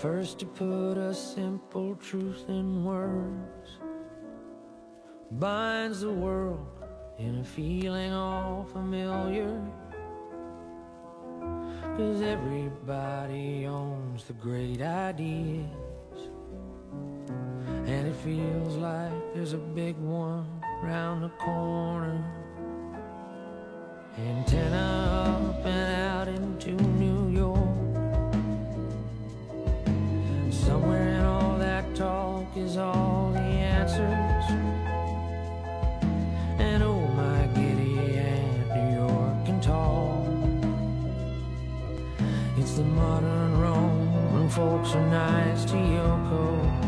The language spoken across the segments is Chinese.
First, to put a simple truth in words, binds the world in a feeling all familiar. Cause everybody owns the great ideas, and it feels like there's a big one round the corner. So nice to Yoko.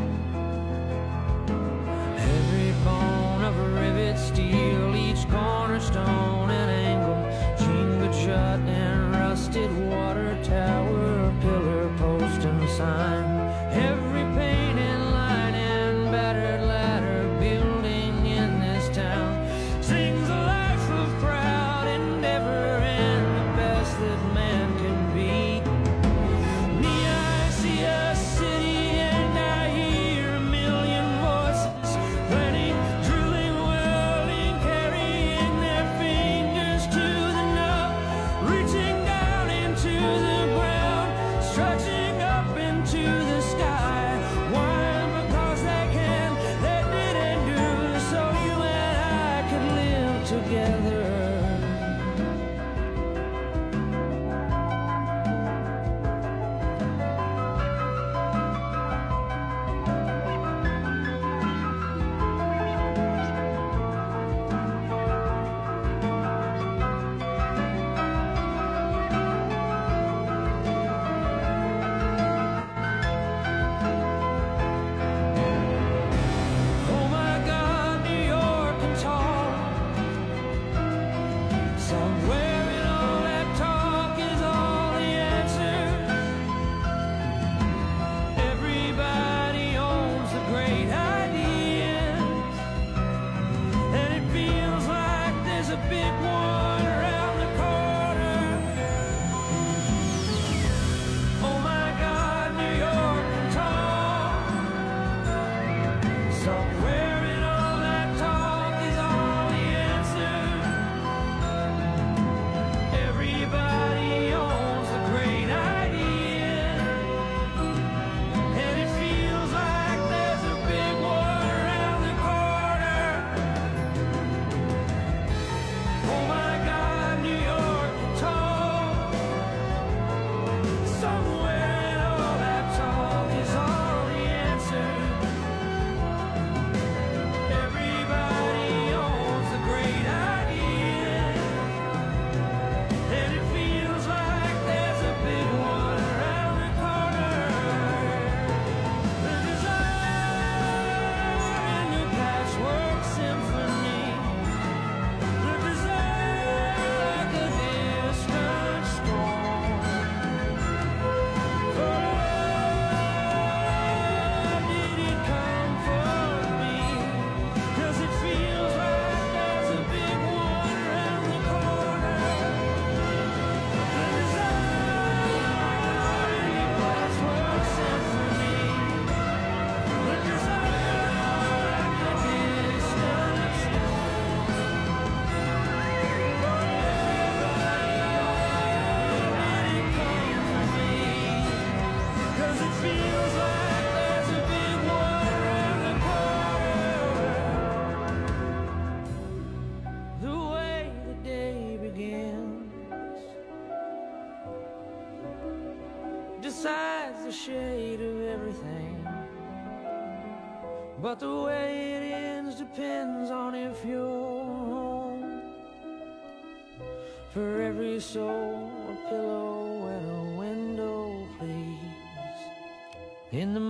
in the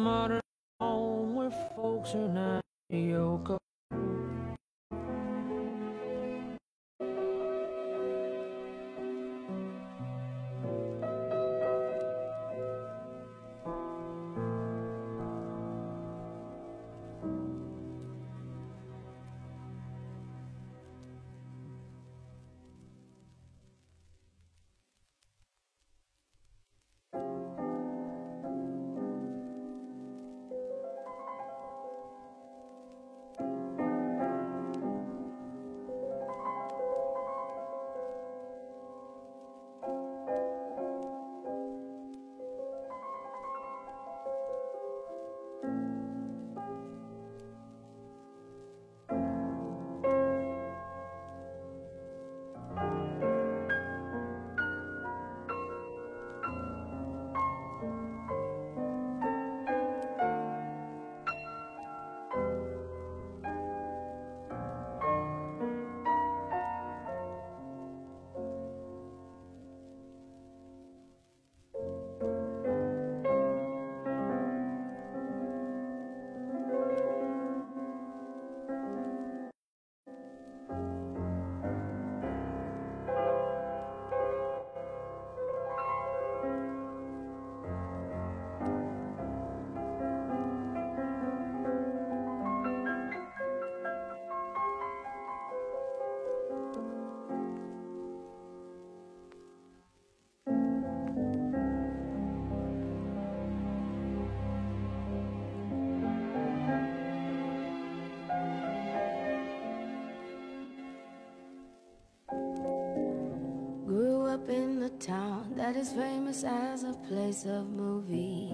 that is famous as a place of movie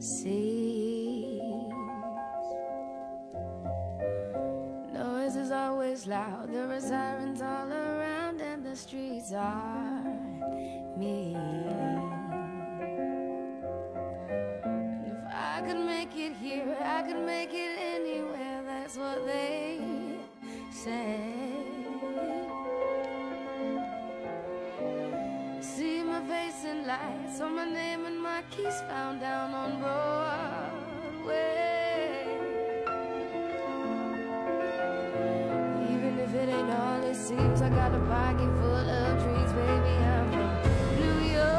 scenes. Noise is always loud, there are sirens all around, and the streets are. I saw my name and my keys found down on Broadway. Even if it ain't all it seems, I got a pocket full of dreams, baby. I'm from New York.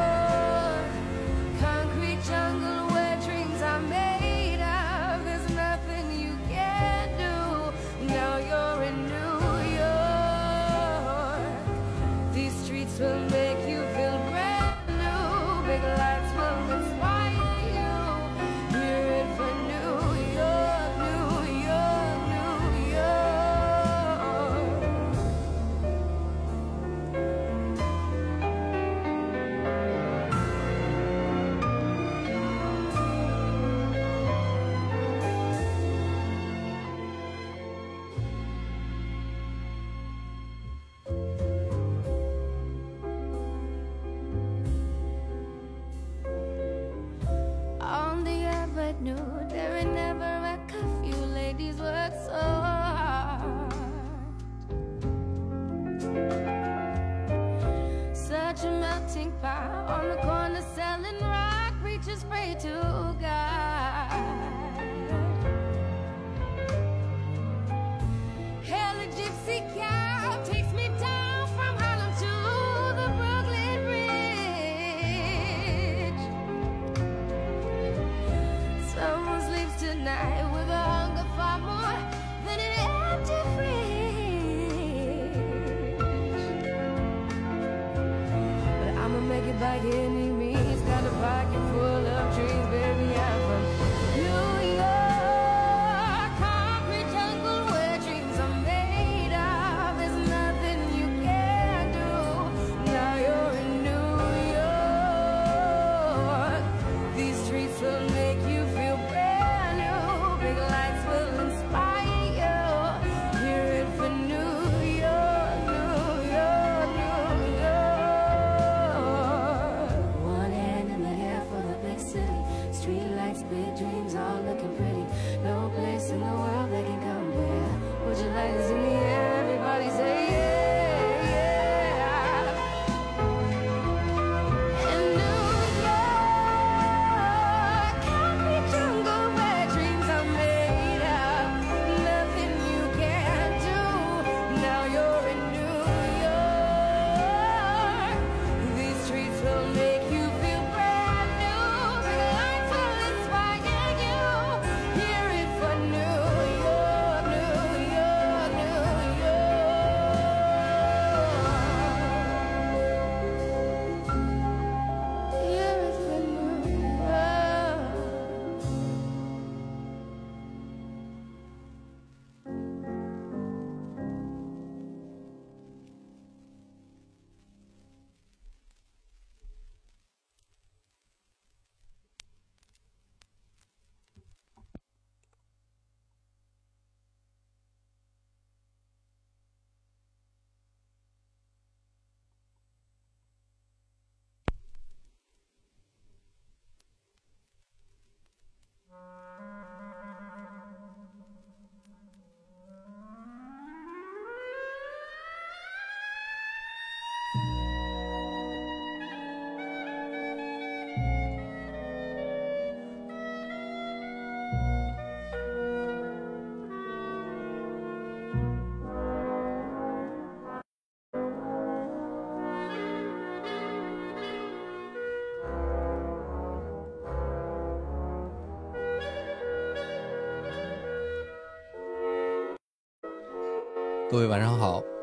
各位晚上好。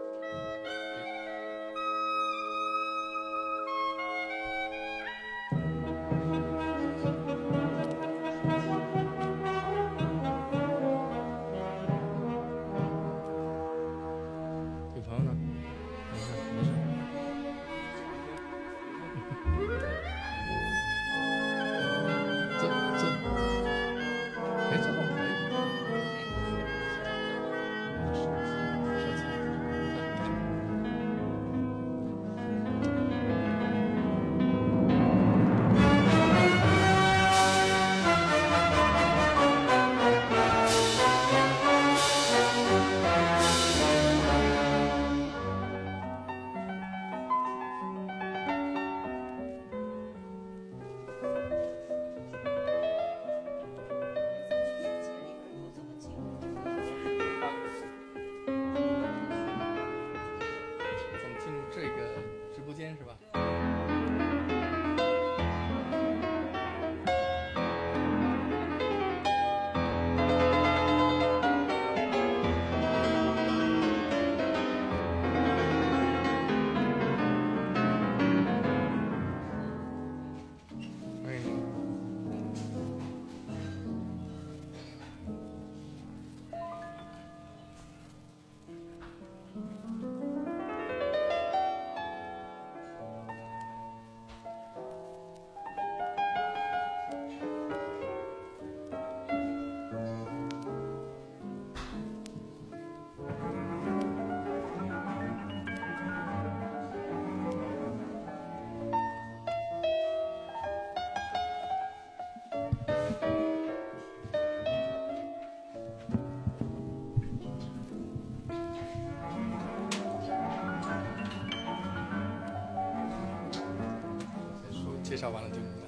绍完了就你来，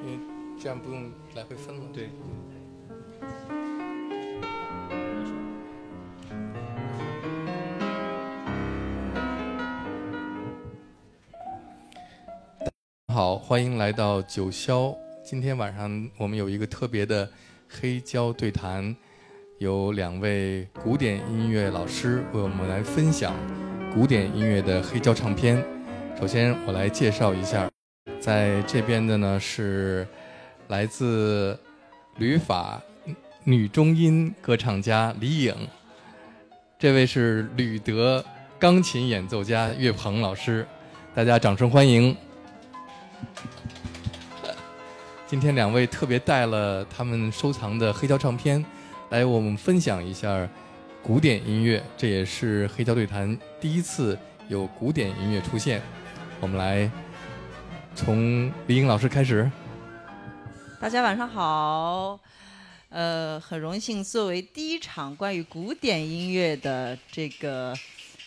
因为这样不用来回分了。对。好，欢迎来到九霄。今天晚上我们有一个特别的黑胶对谈，有两位古典音乐老师为我们来分享古典音乐的黑胶唱片。首先，我来介绍一下，在这边的呢是来自旅法女中音歌唱家李颖，这位是吕德钢琴演奏家岳鹏老师，大家掌声欢迎。今天两位特别带了他们收藏的黑胶唱片，来我们分享一下古典音乐，这也是黑胶对谈第一次有古典音乐出现。我们来从李颖老师开始。大家晚上好，呃，很荣幸作为第一场关于古典音乐的这个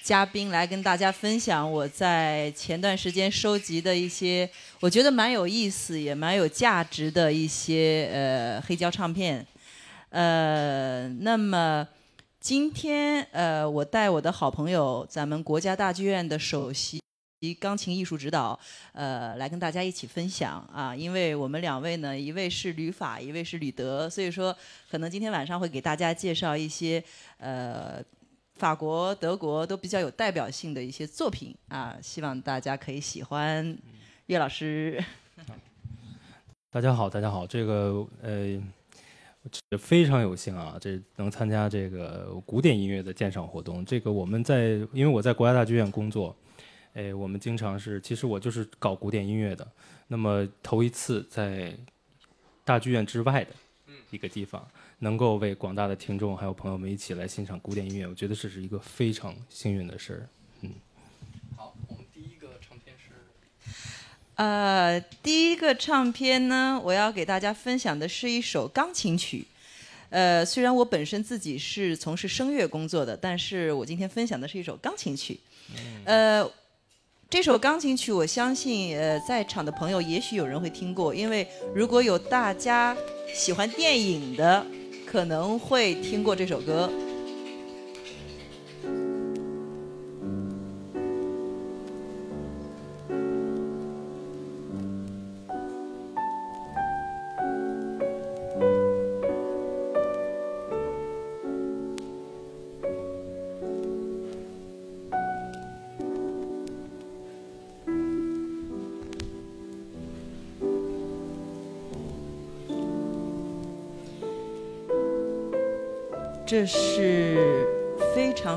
嘉宾来跟大家分享我在前段时间收集的一些我觉得蛮有意思也蛮有价值的一些呃黑胶唱片，呃，那么今天呃我带我的好朋友咱们国家大剧院的首席。钢琴艺术指导，呃，来跟大家一起分享啊，因为我们两位呢，一位是吕法，一位是吕德，所以说可能今天晚上会给大家介绍一些呃法国、德国都比较有代表性的一些作品啊，希望大家可以喜欢。岳老师，大家好，大家好，这个呃，非常有幸啊，这能参加这个古典音乐的鉴赏活动。这个我们在，因为我在国家大剧院工作。哎，我们经常是，其实我就是搞古典音乐的。那么头一次在大剧院之外的一个地方，能够为广大的听众还有朋友们一起来欣赏古典音乐，我觉得这是一个非常幸运的事儿。嗯。好，我们第一个唱片是，呃，第一个唱片呢，我要给大家分享的是一首钢琴曲。呃，虽然我本身自己是从事声乐工作的，但是我今天分享的是一首钢琴曲。呃。这首钢琴曲，我相信，呃，在场的朋友也许有人会听过，因为如果有大家喜欢电影的，可能会听过这首歌。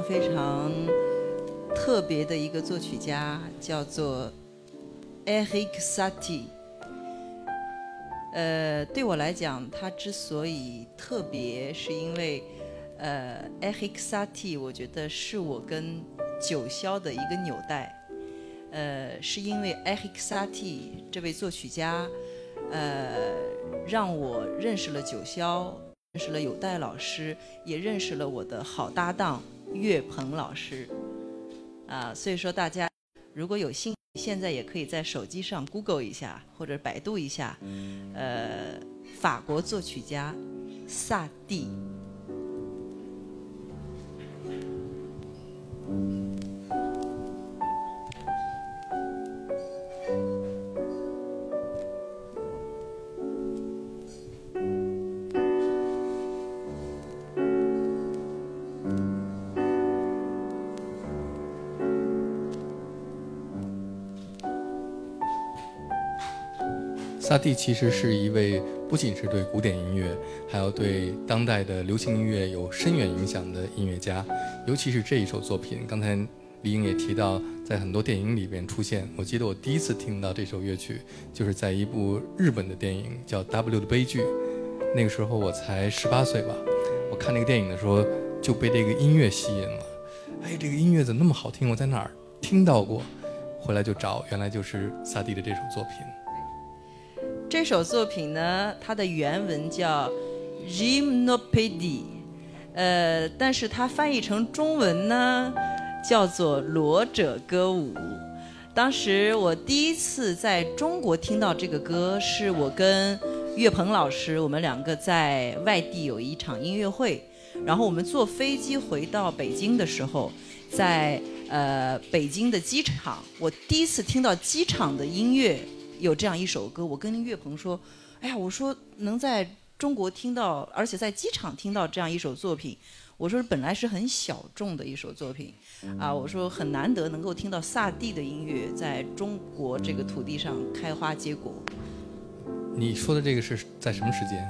非常特别的一个作曲家，叫做 Eric Satie。呃，对我来讲，他之所以特别，是因为呃，Eric Satie，我觉得是我跟九霄的一个纽带。呃，是因为 Eric Satie 这位作曲家，呃，让我认识了九霄。认识了有代老师，也认识了我的好搭档岳鹏老师，啊，所以说大家如果有兴趣，现在也可以在手机上 Google 一下或者百度一下，呃，法国作曲家萨蒂。萨蒂其实是一位不仅是对古典音乐，还有对当代的流行音乐有深远影响的音乐家。尤其是这一首作品，刚才李颖也提到，在很多电影里边出现。我记得我第一次听到这首乐曲，就是在一部日本的电影叫《W 的悲剧》，那个时候我才十八岁吧。我看那个电影的时候就被这个音乐吸引了。哎，这个音乐怎么那么好听？我在哪儿听到过？回来就找，原来就是萨蒂的这首作品。这首作品呢，它的原文叫 Gymnopedy 呃，但是它翻译成中文呢，叫做《裸者歌舞》。当时我第一次在中国听到这个歌，是我跟岳鹏老师，我们两个在外地有一场音乐会，然后我们坐飞机回到北京的时候，在呃北京的机场，我第一次听到机场的音乐。有这样一首歌，我跟岳鹏说：“哎呀，我说能在中国听到，而且在机场听到这样一首作品，我说本来是很小众的一首作品，啊，我说很难得能够听到萨蒂的音乐在中国这个土地上开花结果。”你说的这个是在什么时间？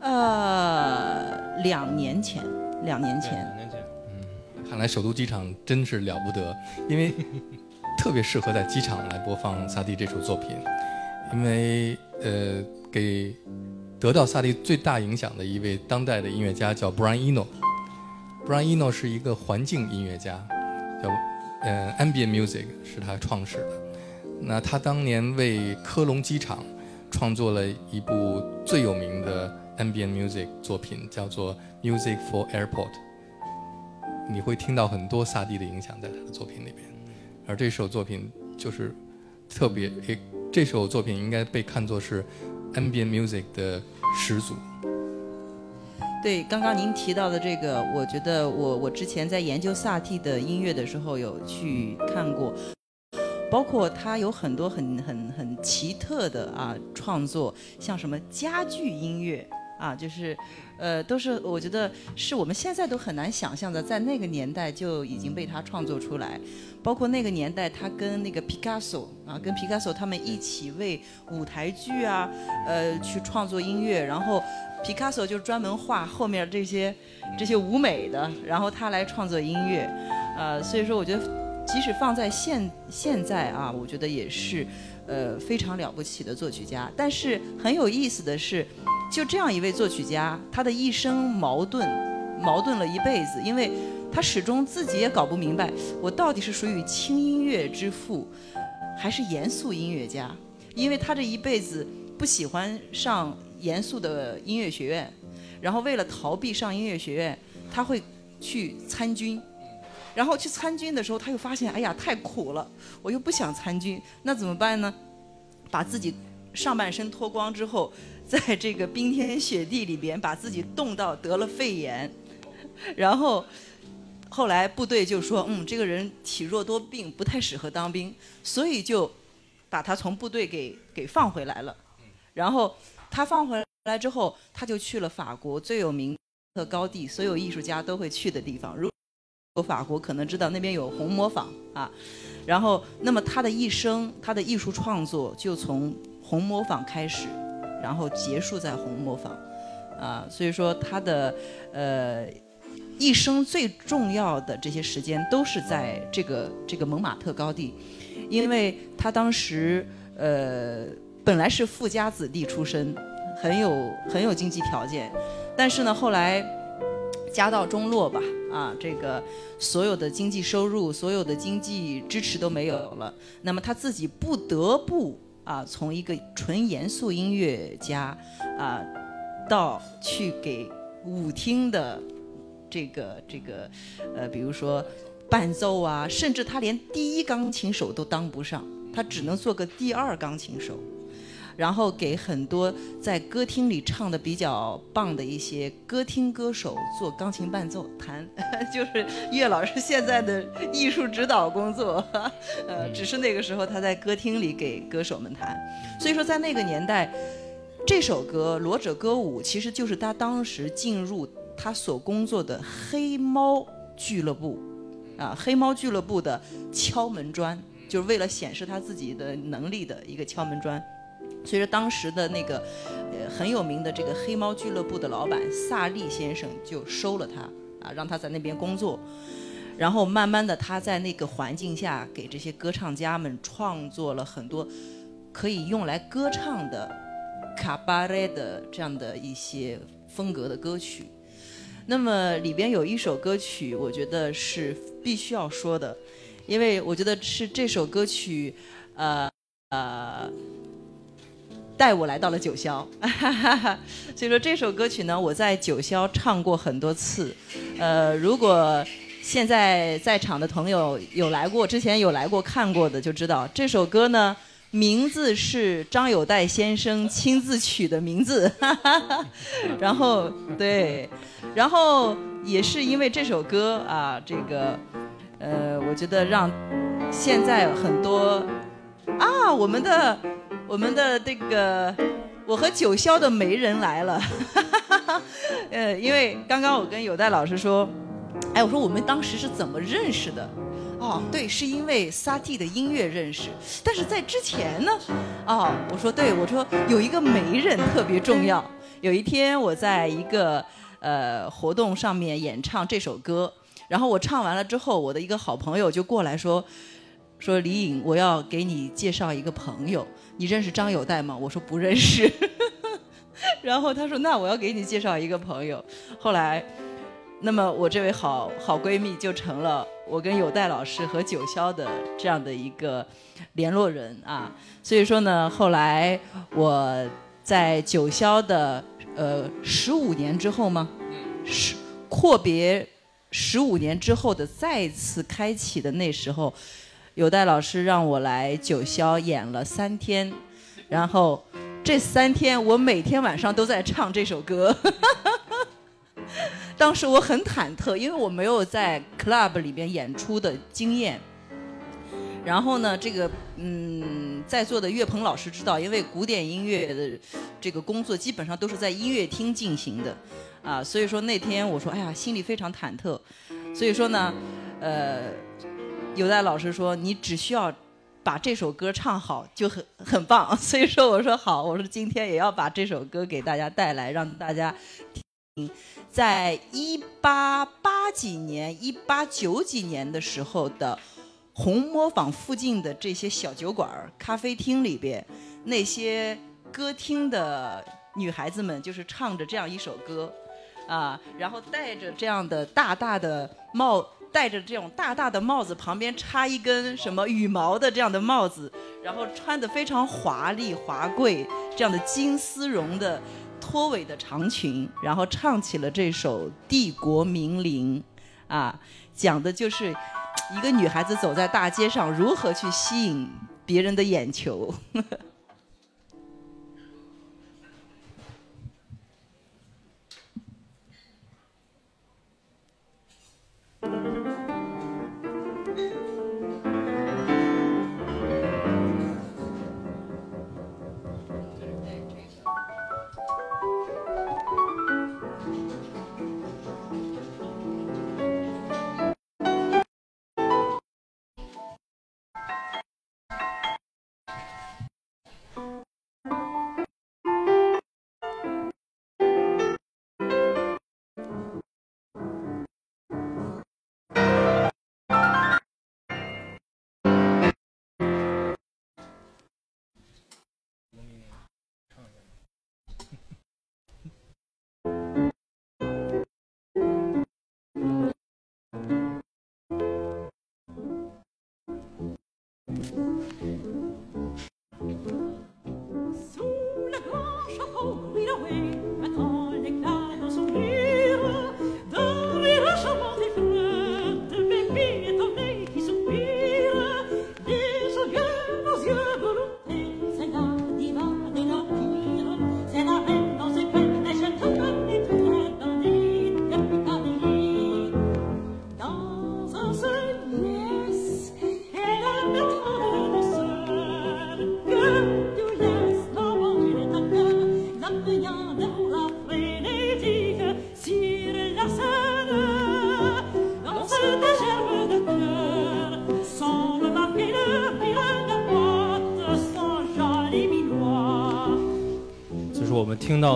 呃，两年前，两年前。两年前。嗯，看来首都机场真是了不得，因为。特别适合在机场来播放萨蒂这首作品，因为呃，给得到萨蒂最大影响的一位当代的音乐家叫 Brian Eno。Brian Eno 是一个环境音乐家，叫呃 Ambient Music 是他创始的。那他当年为科隆机场创作了一部最有名的 Ambient Music 作品，叫做 Music for Airport。你会听到很多萨蒂的影响在他的作品里边。而这首作品就是特别，这首作品应该被看作是 ambient music 的始祖。对，刚刚您提到的这个，我觉得我我之前在研究萨蒂的音乐的时候有去看过，包括他有很多很很很奇特的啊创作，像什么家具音乐啊，就是。呃，都是我觉得是我们现在都很难想象的，在那个年代就已经被他创作出来，包括那个年代他跟那个皮卡索啊，跟皮卡索他们一起为舞台剧啊，呃，去创作音乐，然后皮卡索就专门画后面这些这些舞美的，然后他来创作音乐，呃，所以说我觉得即使放在现现在啊，我觉得也是呃非常了不起的作曲家，但是很有意思的是。就这样一位作曲家，他的一生矛盾，矛盾了一辈子，因为他始终自己也搞不明白，我到底是属于轻音乐之父，还是严肃音乐家？因为他这一辈子不喜欢上严肃的音乐学院，然后为了逃避上音乐学院，他会去参军，然后去参军的时候，他又发现，哎呀，太苦了，我又不想参军，那怎么办呢？把自己上半身脱光之后。在这个冰天雪地里边，把自己冻到得了肺炎，然后后来部队就说：“嗯，这个人体弱多病，不太适合当兵，所以就把他从部队给给放回来了。”然后他放回来之后，他就去了法国最有名的高地，所有艺术家都会去的地方。如果法国可能知道那边有红磨坊啊，然后那么他的一生，他的艺术创作就从红磨坊开始。然后结束在红磨坊，啊，所以说他的呃一生最重要的这些时间都是在这个这个蒙马特高地，因为他当时呃本来是富家子弟出身，很有很有经济条件，但是呢后来家道中落吧，啊，这个所有的经济收入、所有的经济支持都没有了，那么他自己不得不。啊，从一个纯严肃音乐家，啊，到去给舞厅的这个这个，呃，比如说伴奏啊，甚至他连第一钢琴手都当不上，他只能做个第二钢琴手。然后给很多在歌厅里唱的比较棒的一些歌厅歌手做钢琴伴奏，弹 就是岳老师现在的艺术指导工作。呃，只是那个时候他在歌厅里给歌手们弹。所以说在那个年代，这首歌《裸者歌舞》其实就是他当时进入他所工作的黑猫俱乐部，啊，黑猫俱乐部的敲门砖，就是为了显示他自己的能力的一个敲门砖。所以说当时的那个呃很有名的这个黑猫俱乐部的老板萨利先生就收了他啊，让他在那边工作。然后慢慢的，他在那个环境下给这些歌唱家们创作了很多可以用来歌唱的卡巴雷的这样的一些风格的歌曲。那么里边有一首歌曲，我觉得是必须要说的，因为我觉得是这首歌曲，呃呃，带我来到了九霄。所以说这首歌曲呢，我在九霄唱过很多次。呃，如果现在在场的朋友有来过，之前有来过看过的，就知道这首歌呢，名字是张友代先生亲自取的名字。然后对，然后也是因为这首歌啊，这个呃，我觉得让现在很多啊，我们的我们的这个我和九霄的媒人来了。呃，因为刚刚我跟友代老师说。哎，我说我们当时是怎么认识的？哦，对，是因为萨蒂的音乐认识。但是在之前呢，哦，我说对，我说有一个媒人特别重要。有一天我在一个呃活动上面演唱这首歌，然后我唱完了之后，我的一个好朋友就过来说，说李颖，我要给你介绍一个朋友，你认识张友代吗？我说不认识。然后他说，那我要给你介绍一个朋友。后来。那么我这位好好闺蜜就成了我跟有代老师和九霄的这样的一个联络人啊，所以说呢，后来我在九霄的呃十五年之后吗？十阔别十五年之后的再次开启的那时候，有代老师让我来九霄演了三天，然后这三天我每天晚上都在唱这首歌。当时我很忐忑，因为我没有在 club 里边演出的经验。然后呢，这个嗯，在座的岳鹏老师知道，因为古典音乐的这个工作基本上都是在音乐厅进行的，啊，所以说那天我说，哎呀，心里非常忐忑。所以说呢，呃，有代老师说，你只需要把这首歌唱好就很很棒。所以说我说好，我说今天也要把这首歌给大家带来，让大家听。在一八八几年、一八九几年的时候的红磨坊附近的这些小酒馆、咖啡厅里边，那些歌厅的女孩子们就是唱着这样一首歌，啊，然后戴着这样的大大的帽，戴着这种大大的帽子，旁边插一根什么羽毛的这样的帽子，然后穿的非常华丽华贵，这样的金丝绒的。拖尾的长裙，然后唱起了这首《帝国名伶》，啊，讲的就是一个女孩子走在大街上如何去吸引别人的眼球。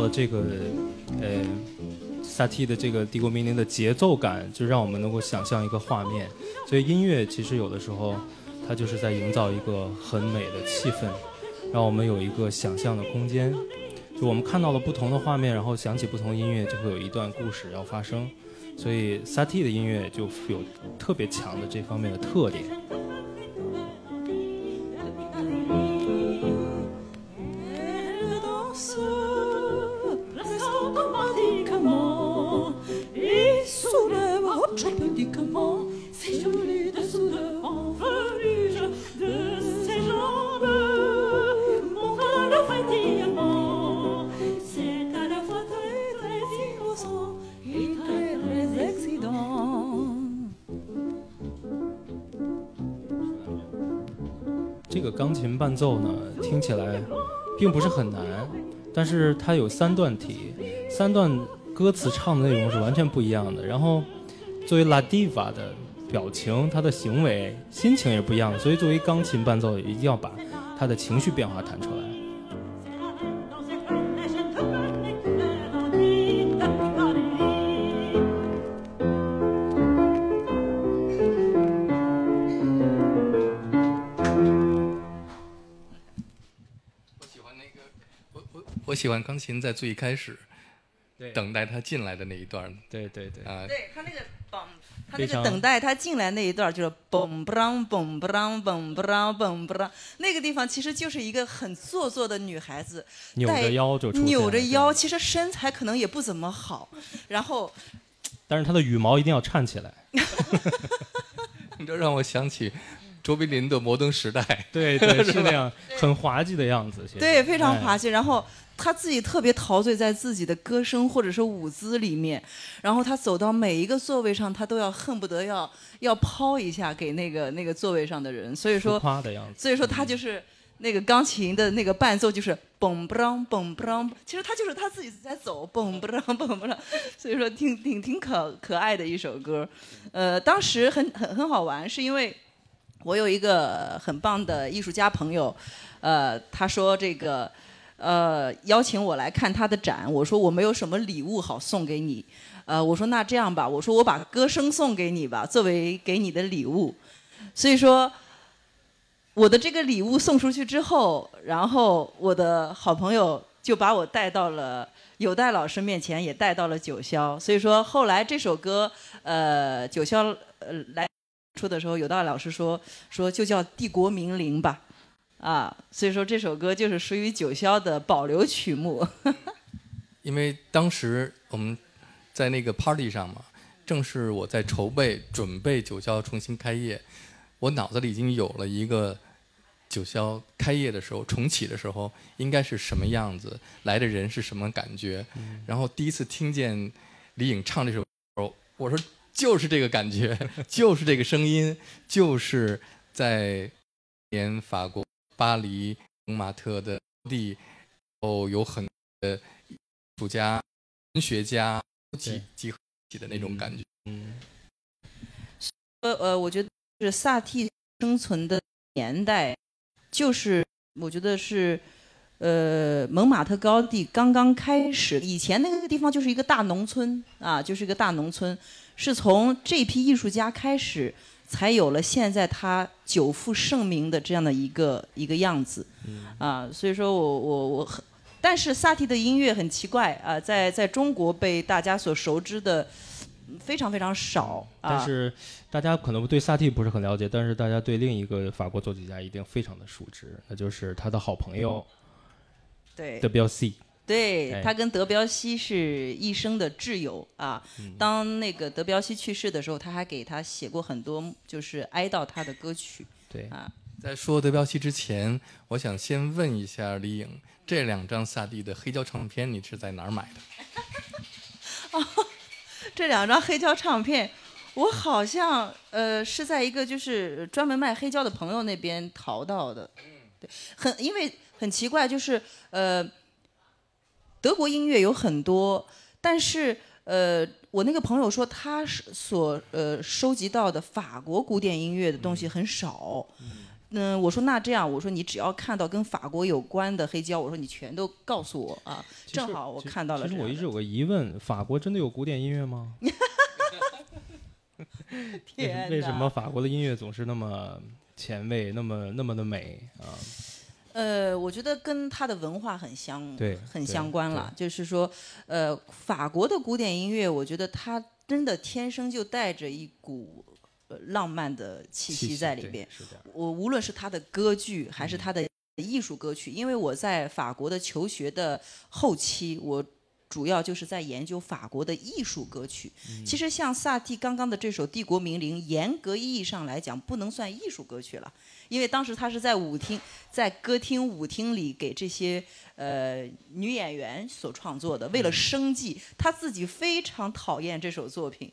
这个呃萨提的这个帝国命令的节奏感，就让我们能够想象一个画面。所以音乐其实有的时候它就是在营造一个很美的气氛，让我们有一个想象的空间。就我们看到了不同的画面，然后想起不同音乐，就会有一段故事要发生。所以萨提的音乐就有特别强的这方面的特点。它有三段体，三段歌词唱的内容是完全不一样的。然后，作为 La Diva 的表情，他的行为、心情也不一样，所以作为钢琴伴奏，一定要把他的情绪变化弹出钢琴在最一开始对等待他进来的那一段对对对，啊，对他那个嘣，他那个等待他进来那一段就是嘣不啷嘣不啷嘣不啷嘣不啷，那个地方其实就是一个很做作的女孩子，扭着腰就出现扭着腰，其实身材可能也不怎么好，然后 但是她的羽毛一定要颤起来。你 这让我想起卓别林的《摩登时代》。对对，是那样，很滑稽的样子。对非常哎滑稽，然后。他自己特别陶醉在自己的歌声或者是舞姿里面，然后他走到每一个座位上，他都要恨不得要要抛一下给那个那个座位上的人。所以说，夸的样子。所以说他就是那个钢琴的那个伴奏就是嘣不啷嘣不啷，其实他就是他自己在走嘣不啷嘣不啷，所以说挺挺挺可可爱的一首歌。呃，当时很很很好玩，是因为我有一个很棒的艺术家朋友，呃，他说这个。呃，邀请我来看他的展，我说我没有什么礼物好送给你，呃，我说那这样吧，我说我把歌声送给你吧，作为给你的礼物。所以说，我的这个礼物送出去之后，然后我的好朋友就把我带到了有代老师面前，也带到了九霄。所以说后来这首歌，呃，九霄呃来出的时候，有代老师说说就叫《帝国名伶》吧，啊，所以说这首歌就是属于九霄的保留曲目。因为当时我们在那个 party 上嘛，正是我在筹备准备九霄重新开业，我脑子里已经有了一个九霄开业的时候重启的时候应该是什么样子，来的人是什么感觉。然后第一次听见李颖唱这首歌，我说就是这个感觉，就是这个声音，就是在年法国巴黎蒙马特的地，哦，有很多的艺术家、文学家集对集合一起的那种感觉。嗯，呃呃，我觉得是萨蒂生存的年代，就是我觉得是，呃，蒙马特高地刚刚开始，以前那个地方就是一个大农村啊，就是一个大农村，是从这批艺术家开始，才有了现在他久负盛名的这样的一个一个样子，啊，所以说我我我很，但是萨提的音乐很奇怪啊，在在中国被大家所熟知的非常非常少啊，但是大家可能对萨蒂不是很了解，但是大家对另一个法国作曲家一定非常的熟知，那就是他的好朋友对德彪西。哎对他跟德彪西是一生的挚友啊。当那个德彪西去世的时候，他还给他写过很多就是哀悼他的歌曲对，啊。在说德彪西之前，我想先问一下李颖，这两张萨蒂的黑胶唱片你是在哪儿买的？这两张黑胶唱片，我好像呃是在一个就是专门卖黑胶的朋友那边淘到的。对，很因为很奇怪，就是呃，德国音乐有很多，但是呃，我那个朋友说他是所呃收集到的法国古典音乐的东西很少。嗯，我说那这样，我说你只要看到跟法国有关的黑胶，我说你全都告诉我啊。正好我看到了。其实我一直有个疑问：法国真的有古典音乐吗？为 天什为什么法国的音乐总是那么前卫，那么那么的美啊？呃，我觉得跟他的文化很相对很相关了。就是说，呃，法国的古典音乐，我觉得它真的天生就带着一股呃浪漫的气息在里对边。我无论是他的歌剧还是他的艺术歌曲，因为我在法国的求学的后期，我主要就是在研究法国的艺术歌曲。其实像萨蒂刚刚的这首《帝国名伶》，严格意义上来讲不能算艺术歌曲了，因为当时他是在舞厅、在歌厅、舞厅里给这些呃女演员所创作的，为了生计，他自己非常讨厌这首作品。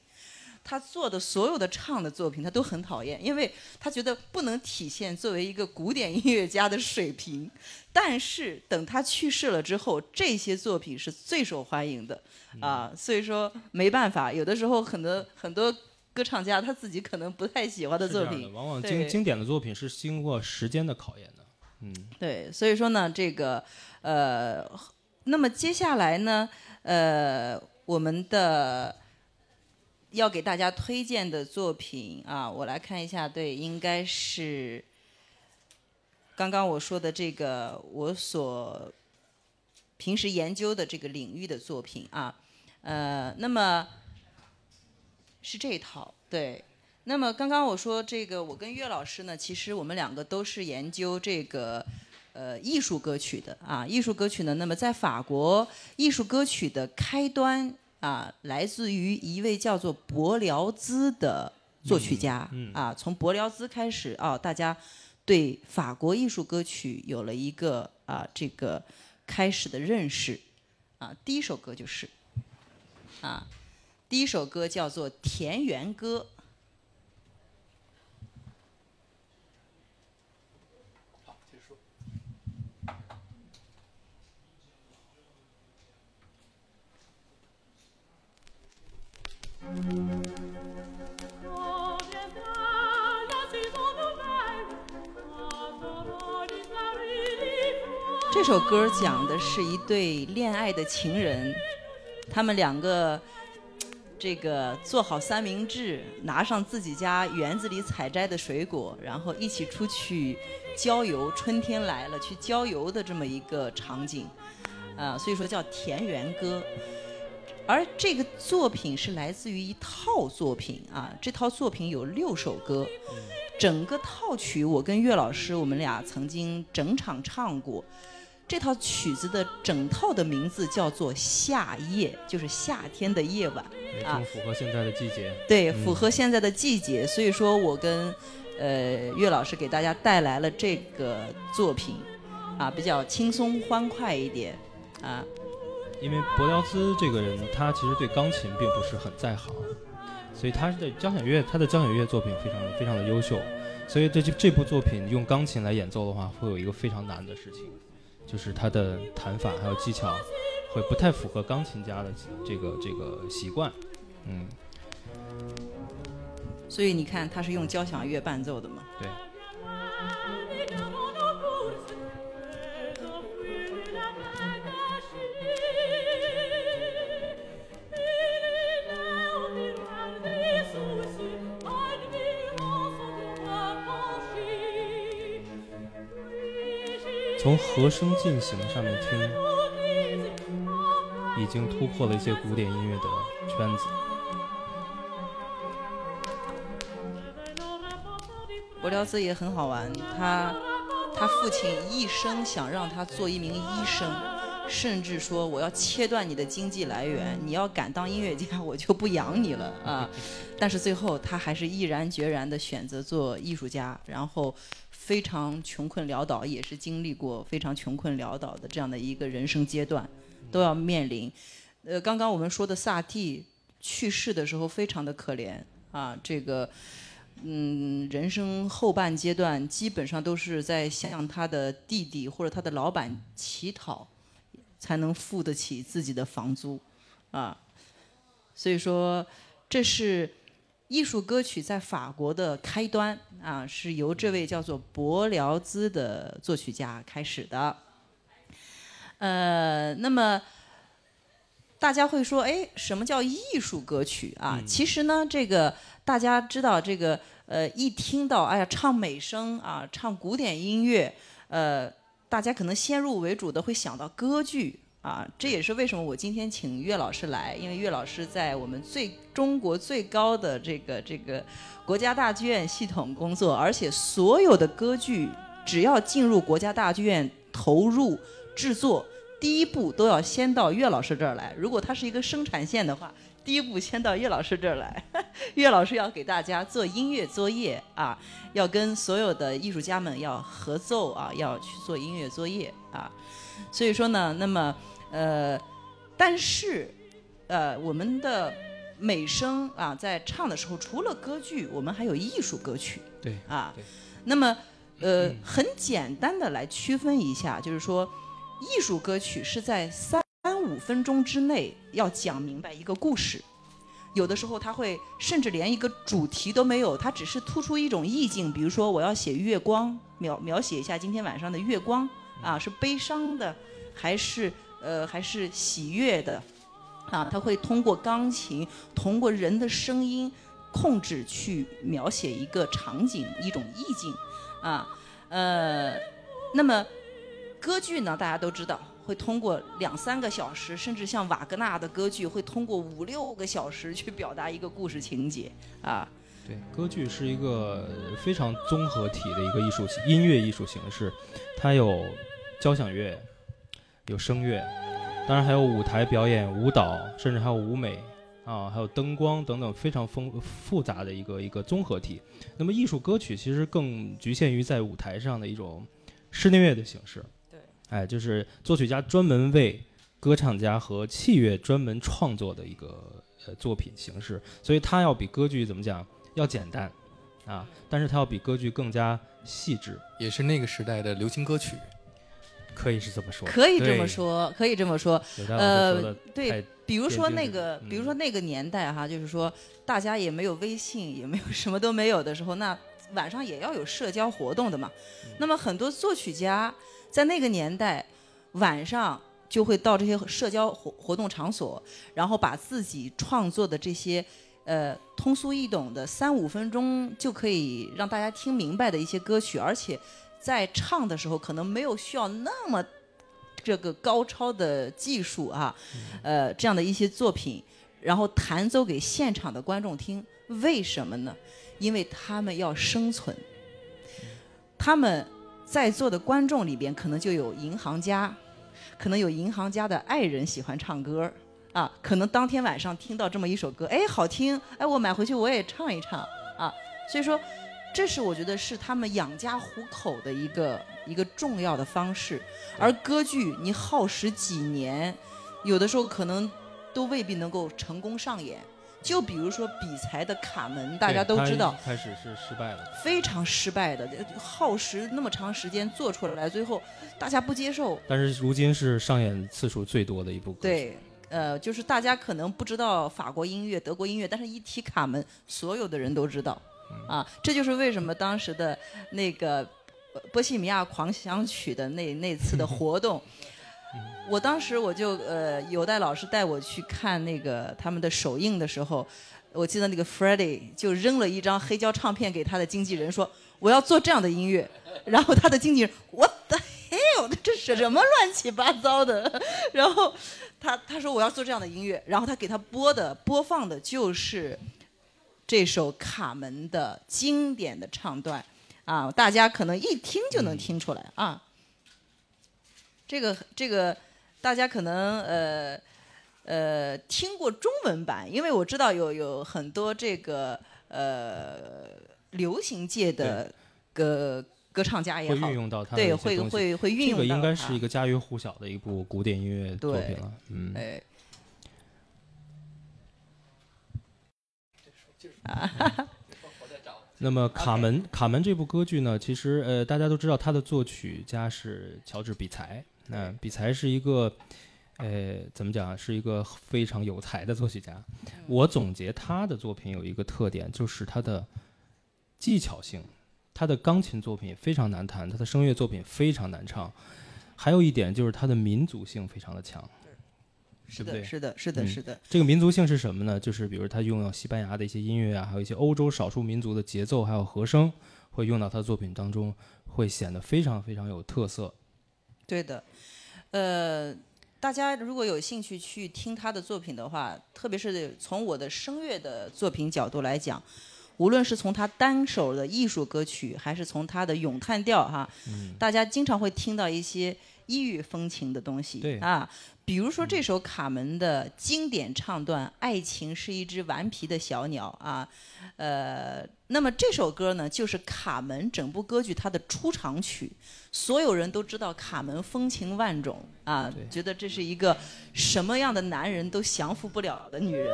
他做的所有的唱的作品，他都很讨厌，因为他觉得不能体现作为一个古典音乐家的水平。但是等他去世了之后，这些作品是最受欢迎的啊，所以说没办法，有的时候很多很多歌唱家他自己可能不太喜欢的作品往往对经经典的作品是经过时间的考验的。嗯，对，所以说呢，这个呃，那么接下来呢，呃，我们的要给大家推荐的作品啊，我来看一下，对，应该是刚刚我说的这个我所平时研究的这个领域的作品啊，呃，那么是这一套，对。那么刚刚我说这个，我跟岳老师呢，其实我们两个都是研究这个呃艺术歌曲的啊。艺术歌曲呢，那么在法国艺术歌曲的开端啊，来自于一位叫做伯辽兹的作曲家、嗯嗯啊。从伯辽兹开始啊，大家对法国艺术歌曲有了一个啊这个开始的认识啊。第一首歌就是啊，第一首歌叫做《田园歌》。这首歌讲的是一对恋爱的情人，他们两个这个做好三明治，拿上自己家园子里采摘的水果，然后一起出去郊游。春天来了，去郊游的这么一个场景，啊，所以说叫田园歌。而这个作品是来自于一套作品啊，这套作品有六首歌，整个套曲我跟岳老师我们俩曾经整场唱过。这套曲子的整套的名字叫做《夏夜》，就是夏天的夜晚。啊符合现在的季节。对，嗯符合现在的季节，所以说我跟呃岳老师给大家带来了这个作品，啊，比较轻松欢快一点，啊，因为柏辽兹这个人，他其实对钢琴并不是很在行，所以他的交响乐，他的交响乐作品非常非常的优秀，所以这这这部作品用钢琴来演奏的话，会有一个非常难的事情，就是他的弹法还有技巧会不太符合钢琴家的这个这个习惯，嗯，所以你看他是用交响乐伴奏的嘛，对。从和声进行上面听，已经突破了一些古典音乐的圈子。柏辽兹也很好玩，他他父亲一生想让他做一名医生，甚至说我要切断你的经济来源，你要敢当音乐家，我就不养你了啊！但是最后他还是毅然决然地选择做艺术家，然后非常穷困潦倒，也是经历过非常穷困潦倒的这样的一个人生阶段，都要面临。呃，刚刚我们说的萨蒂去世的时候非常的可怜啊，这个。嗯，人生后半阶段基本上都是在向他的弟弟或者他的老板乞讨，才能付得起自己的房租，啊，所以说这是艺术歌曲在法国的开端啊，是由这位叫做伯辽兹的作曲家开始的。呃，那么大家会说，哎，什么叫艺术歌曲啊？其实呢，这个大家知道，这个呃，一听到哎呀，唱美声啊，唱古典音乐，呃，大家可能先入为主的会想到歌剧啊。这也是为什么我今天请岳老师来，因为岳老师在我们最中国最高的这个这个国家大剧院系统工作，而且所有的歌剧只要进入国家大剧院投入制作，第一步都要先到岳老师这儿来。如果它是一个生产线的话，第一步先到岳老师这儿来。岳老师要给大家做音乐作业啊，要跟所有的艺术家们要合奏啊，要去做音乐作业啊。所以说呢，那么呃，但是呃，我们的美声啊，在唱的时候，除了歌剧，我们还有艺术歌曲。对啊对，那么呃，很简单的来区分一下，就是说，艺术歌曲是在三五分钟之内要讲明白一个故事，有的时候它会甚至连一个主题都没有，它只是突出一种意境，比如说我要写月光，描描写一下今天晚上的月光啊，是悲伤的，还是呃还是喜悦的，啊，它会通过钢琴，通过人的声音控制去描写一个场景，一种意境，啊，呃，那么歌剧呢，大家都知道会通过两三个小时，甚至像瓦格纳的歌剧会通过五六个小时去表达一个故事情节，啊，对，歌剧是一个非常综合体的一个艺术音乐艺术形式，它有交响乐，有声乐，当然还有舞台表演、舞蹈，甚至还有舞美啊，还有灯光等等非常丰复杂的一个一个综合体。那么艺术歌曲其实更局限于在舞台上的一种室内乐的形式。对，哎，就是作曲家专门为歌唱家和器乐专门创作的一个呃作品形式，所以它要比歌剧怎么讲要简单啊，但是它要比歌剧更加细致，也是那个时代的流行歌曲。可以是这么说，可以这么。说，可以这么说，呃，对，比如说那个，嗯比如说那个年代哈，就是说大家也没有微信，也没有什么都没有的时候，那晚上也要有社交活动的嘛。嗯那么很多作曲家在那个年代晚上就会到这些社交活活动场所，然后把自己创作的这些。呃，通俗易懂的三五分钟就可以让大家听明白的一些歌曲，而且在唱的时候可能没有需要那么这个高超的技术啊，呃，这样的一些作品，然后弹奏给现场的观众听。为什么呢？因为他们要生存。他们在座的观众里边，可能就有银行家，可能有银行家的爱人喜欢唱歌啊，可能当天晚上听到这么一首歌，哎，好听，哎，我买回去我也唱一唱啊。所以说，这是我觉得是他们养家糊口的一个一个重要的方式。而歌剧你耗时几年，有的时候可能都未必能够成功上演。就比如说比才的《卡门》，大家都知道，开始是失败的，非常失败的，耗时那么长时间做出来，最后大家不接受。但是如今是上演次数最多的一部歌曲。对，呃，就是大家可能不知道法国音乐、德国音乐，但是一提卡门，所有的人都知道。啊，这就是为什么当时的那个呃波西米亚狂想曲的那那次的活动。我当时我就呃，有戴老师带我去看那个他们的首映的时候，我记得那个 Freddie 就扔了一张黑胶唱片给他的经纪人说：“我要做这样的音乐。”然后他的经纪人 What the hell？这是什么乱七八糟的？然后他他说我要做这样的音乐，然后他给他播的播放的就是这首《卡门》的经典的唱段啊，大家可能一听就能听出来啊。这个这个，大家可能呃呃听过中文版，因为我知道有有很多这个呃流行界的歌歌唱家也好会运，用到它对，会会会运这个用到它应该是一个家喻户晓的一部古典音乐作品了。嗯，哎。那么卡门卡门这部歌剧呢，其实呃大家都知道，它的作曲家是乔治比才。那比才是一个呃怎么讲啊，是一个非常有才的作曲家。我总结他的作品有一个特点，就是他的技巧性他的钢琴作品非常难弹，他的声乐作品非常难唱，还有一点就是他的民族性非常的强。是的，是的，是的，嗯是的，这个民族性是什么呢？就是比如他用到西班牙的一些音乐啊，还有一些欧洲少数民族的节奏，还有和声，会用到他的作品当中，会显得非常非常有特色。对的。呃，大家如果有兴趣去听他的作品的话，特别是从我的声乐的作品角度来讲，无论是从他单首的艺术歌曲，还是从他的咏叹调哈，嗯，大家经常会听到一些异域风情的东西，啊，比如说这首卡门的经典唱段《爱情是一只顽皮的小鸟》啊，呃，那么这首歌呢，就是卡门整部歌剧它的出场曲，所有人都知道卡门风情万种啊对，觉得这是一个什么样的男人都降服不了的女人。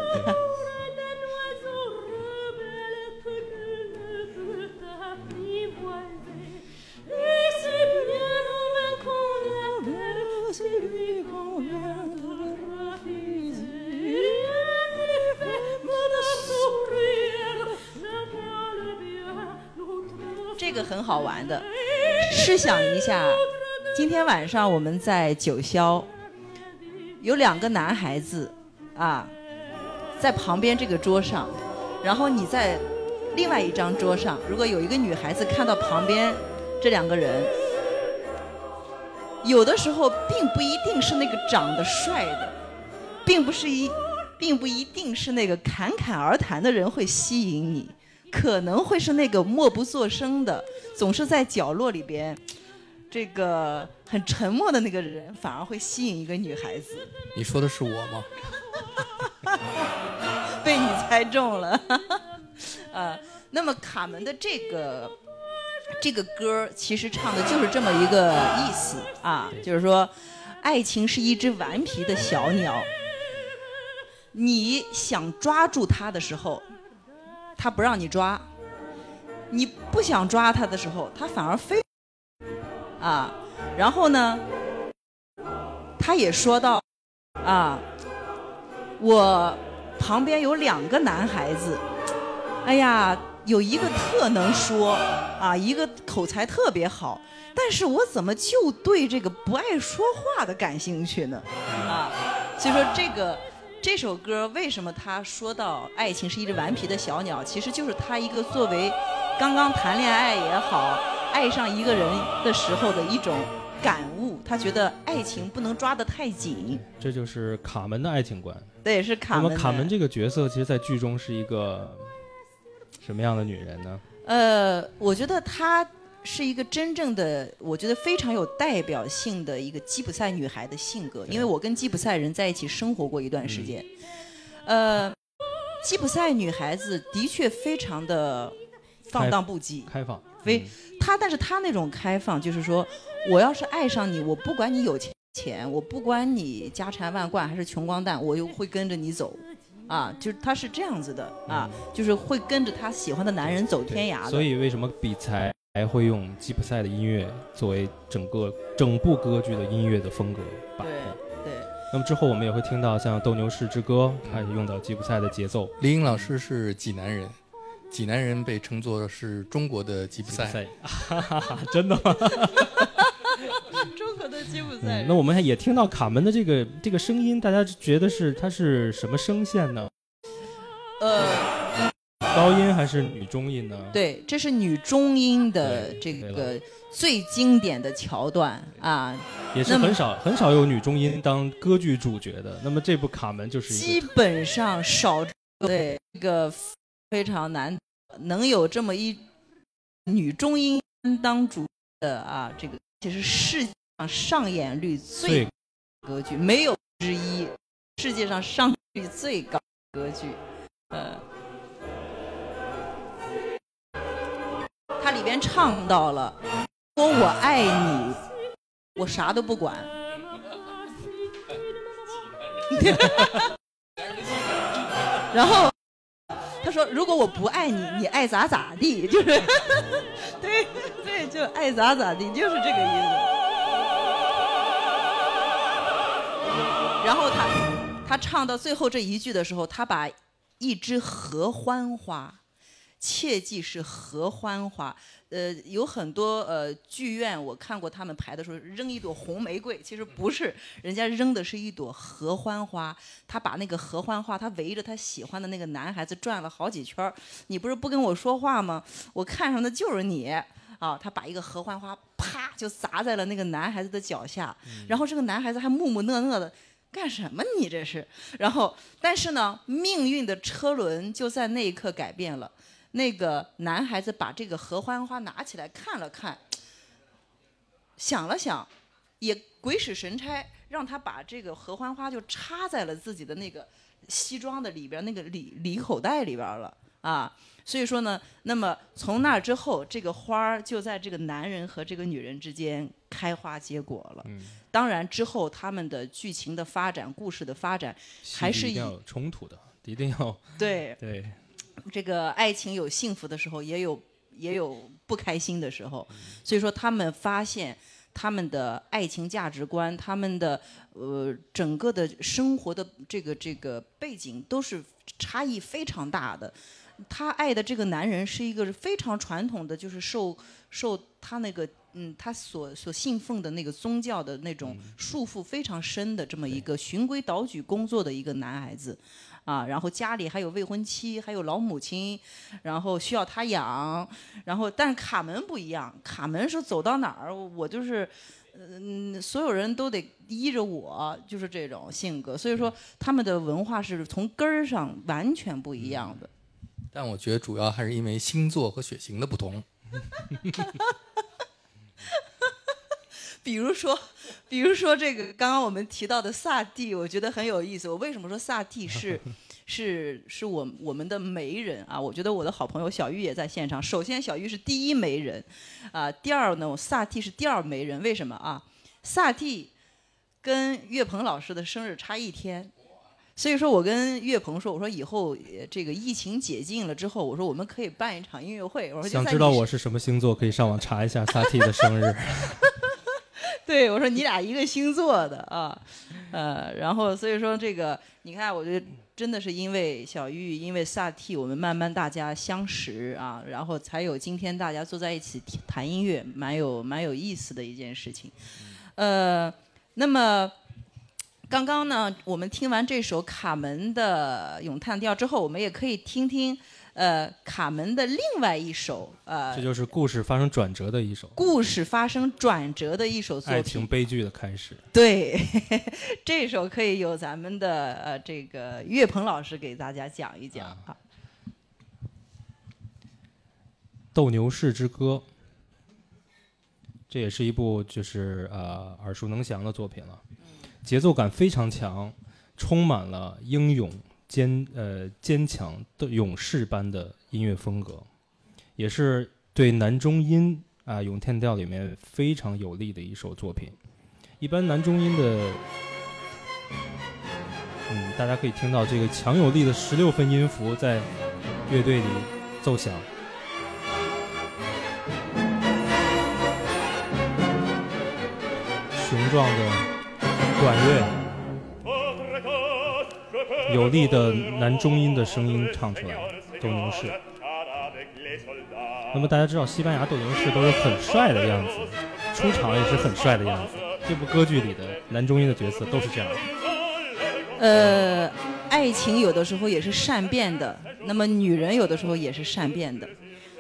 这个很好玩的，试想一下，今天晚上我们在九霄，有两个男孩子啊，在旁边这个桌上，然后你在另外一张桌上，如果有一个女孩子看到旁边这两个人，有的时候并不一定是那个长得帅的，并不是一，并不一定是那个侃侃而谈的人会吸引你。可能会是那个默不作声的，总是在角落里边，这个很沉默的那个人，反而会吸引一个女孩子。你说的是我吗？被你猜中了，呃，那么卡门的这个这个歌其实唱的就是这么一个意思啊，就是说，爱情是一只顽皮的小鸟，你想抓住它的时候，他不让你抓；你不想抓他的时候，他反而非。啊，然后呢，他也说到，啊，我旁边有两个男孩子，哎呀，有一个特能说啊，一个口才特别好，但是我怎么就对这个不爱说话的感兴趣呢？啊，所以说这个这首歌为什么他说到爱情是一只顽皮的小鸟，其实就是他一个作为刚刚谈恋爱也好，爱上一个人的时候的一种感悟。他觉得爱情不能抓得太紧，这就是卡门的爱情观。对，是卡那门那。么卡门这个角色，其实，在剧中是一个什么样的女人呢？呃，我觉得她是一个真正的，我觉得非常有代表性的一个吉普赛女孩的性格。因为我跟吉普赛人在一起生活过一段时间，呃，吉普赛女孩子的确非常的放荡不羁，开放，非嗯她，但是她那种开放，就是说，我要是爱上你，我不管你有钱钱，我不管你家财万贯还是穷光蛋，我又会跟着你走。啊，就是她是这样子的啊，就是会跟着她喜欢的男人走天涯的。所以为什么比才还会用吉普赛的音乐作为整个整部歌剧的音乐的风格把对控？对，那么之后我们也会听到像《斗牛士之歌》，它也用到吉普赛的节奏。李英老师是济南人，济南人被称作是中国的吉普赛。普赛，哈哈哈，真的吗？中国的吉普赛嗯。那我们也听到卡门的这个这个声音，大家觉得是它是什么声线呢？呃，高音还是女中音呢？，对，这是女中音的这个最经典的桥段啊，也是很少很少有女中音当歌剧主角的。那么这部卡门就是基本上少对这个非常难能有这么一女中音当主的啊，这个其实世界上上演率最歌剧没有之一，世界上上演率最高的歌剧，呃，它里边唱到了，如果我爱你，我啥都不管。然后他说：“如果我不爱你，你爱咋咋地，就是 对对，就爱咋咋地，就是这个意思。”然后他他唱到最后这一句的时候，他把一枝合欢花切记是合欢花。呃，有很多呃剧院我看过他们排的时候扔一朵红玫瑰，其实不是，人家扔的是一朵合欢花。他把那个合欢花，他围着他喜欢的那个男孩子转了好几圈儿。你不是不跟我说话吗？我看上的就是你。啊，他把一个合欢花啪就砸在了那个男孩子的脚下，然后这个男孩子还木木讷讷的，干什么你这是？然后，但是呢，命运的车轮就在那一刻改变了。那个男孩子把这个合欢花拿起来看了看，想了想，也鬼使神差，让他把这个合欢花就插在了自己的那个西装的里边那个里里口袋里边了啊。所以说呢，那么从那之后，这个花儿就在这个男人和这个女人之间开花结果了。嗯，当然之后他们的剧情的发展、故事的发展，还是要冲突的，一定要对对。这个爱情有幸福的时候，也有也有不开心的时候。所以说，他们发现他们的爱情价值观，他们的呃整个的生活的这个这个背景都是差异非常大的。他爱的这个男人是一个非常传统的，就是受受他那个嗯，他所所信奉的那个宗教的那种束缚非常深的这么一个循规蹈矩工作的一个男孩子。啊，然后家里还有未婚妻，还有老母亲，然后需要他养，然后但是卡门不一样，卡门是走到哪儿我就是，嗯，所有人都得依着我，就是这种性格，所以说他们的文化是从根儿上完全不一样的。但我觉得主要还是因为星座和血型的不同。比如说，比如说这个刚刚我们提到的萨蒂，我觉得很有意思。我为什么说萨蒂是 是是我我们的媒人啊？我觉得我的好朋友小玉也在现场。首先，小玉是第一媒人，啊，第二呢，萨蒂是第二媒人。为什么啊？萨蒂跟岳鹏老师的生日差一天。所以说我跟岳鹏说，我说以后呃这个疫情解禁了之后，我说我们可以办一场音乐会。我说想知道我是什么星座，可以上网查一下萨蒂的生日。对，我说你俩一个星座的啊，呃，然后所以说这个，你看，我觉得真的是因为小玉，因为萨蒂，我们慢慢大家相识啊，然后才有今天大家坐在一起听谈音乐，蛮有蛮有意思的一件事情。呃，那么刚刚呢，我们听完这首卡门的《咏叹调》之后，我们也可以听听呃卡门的另外一首呃这就是故事发生转折的一首故事发生转折的一首作爱品。情悲剧的开始。对，这首可以由咱们的呃这个岳鹏老师给大家讲一讲啊。《斗牛士之歌》，这也是一部就是呃耳熟能详的作品了，节奏感非常强，充满了英勇坚呃坚强的勇士般的音乐风格，也是对男中音啊咏叹调里面非常有力的一首作品。一般男中音的，嗯，大家可以听到这个强有力的十六分音符在乐队里奏响。雄壮的管乐，有力的男中音的声音唱出来，斗牛士。那么大家知道，西班牙斗牛士都是很帅的样子，出场也是很帅的样子。这部歌剧里的男中音的角色都是这样的。呃，爱情有的时候也是善变的，那么女人有的时候也是善变的，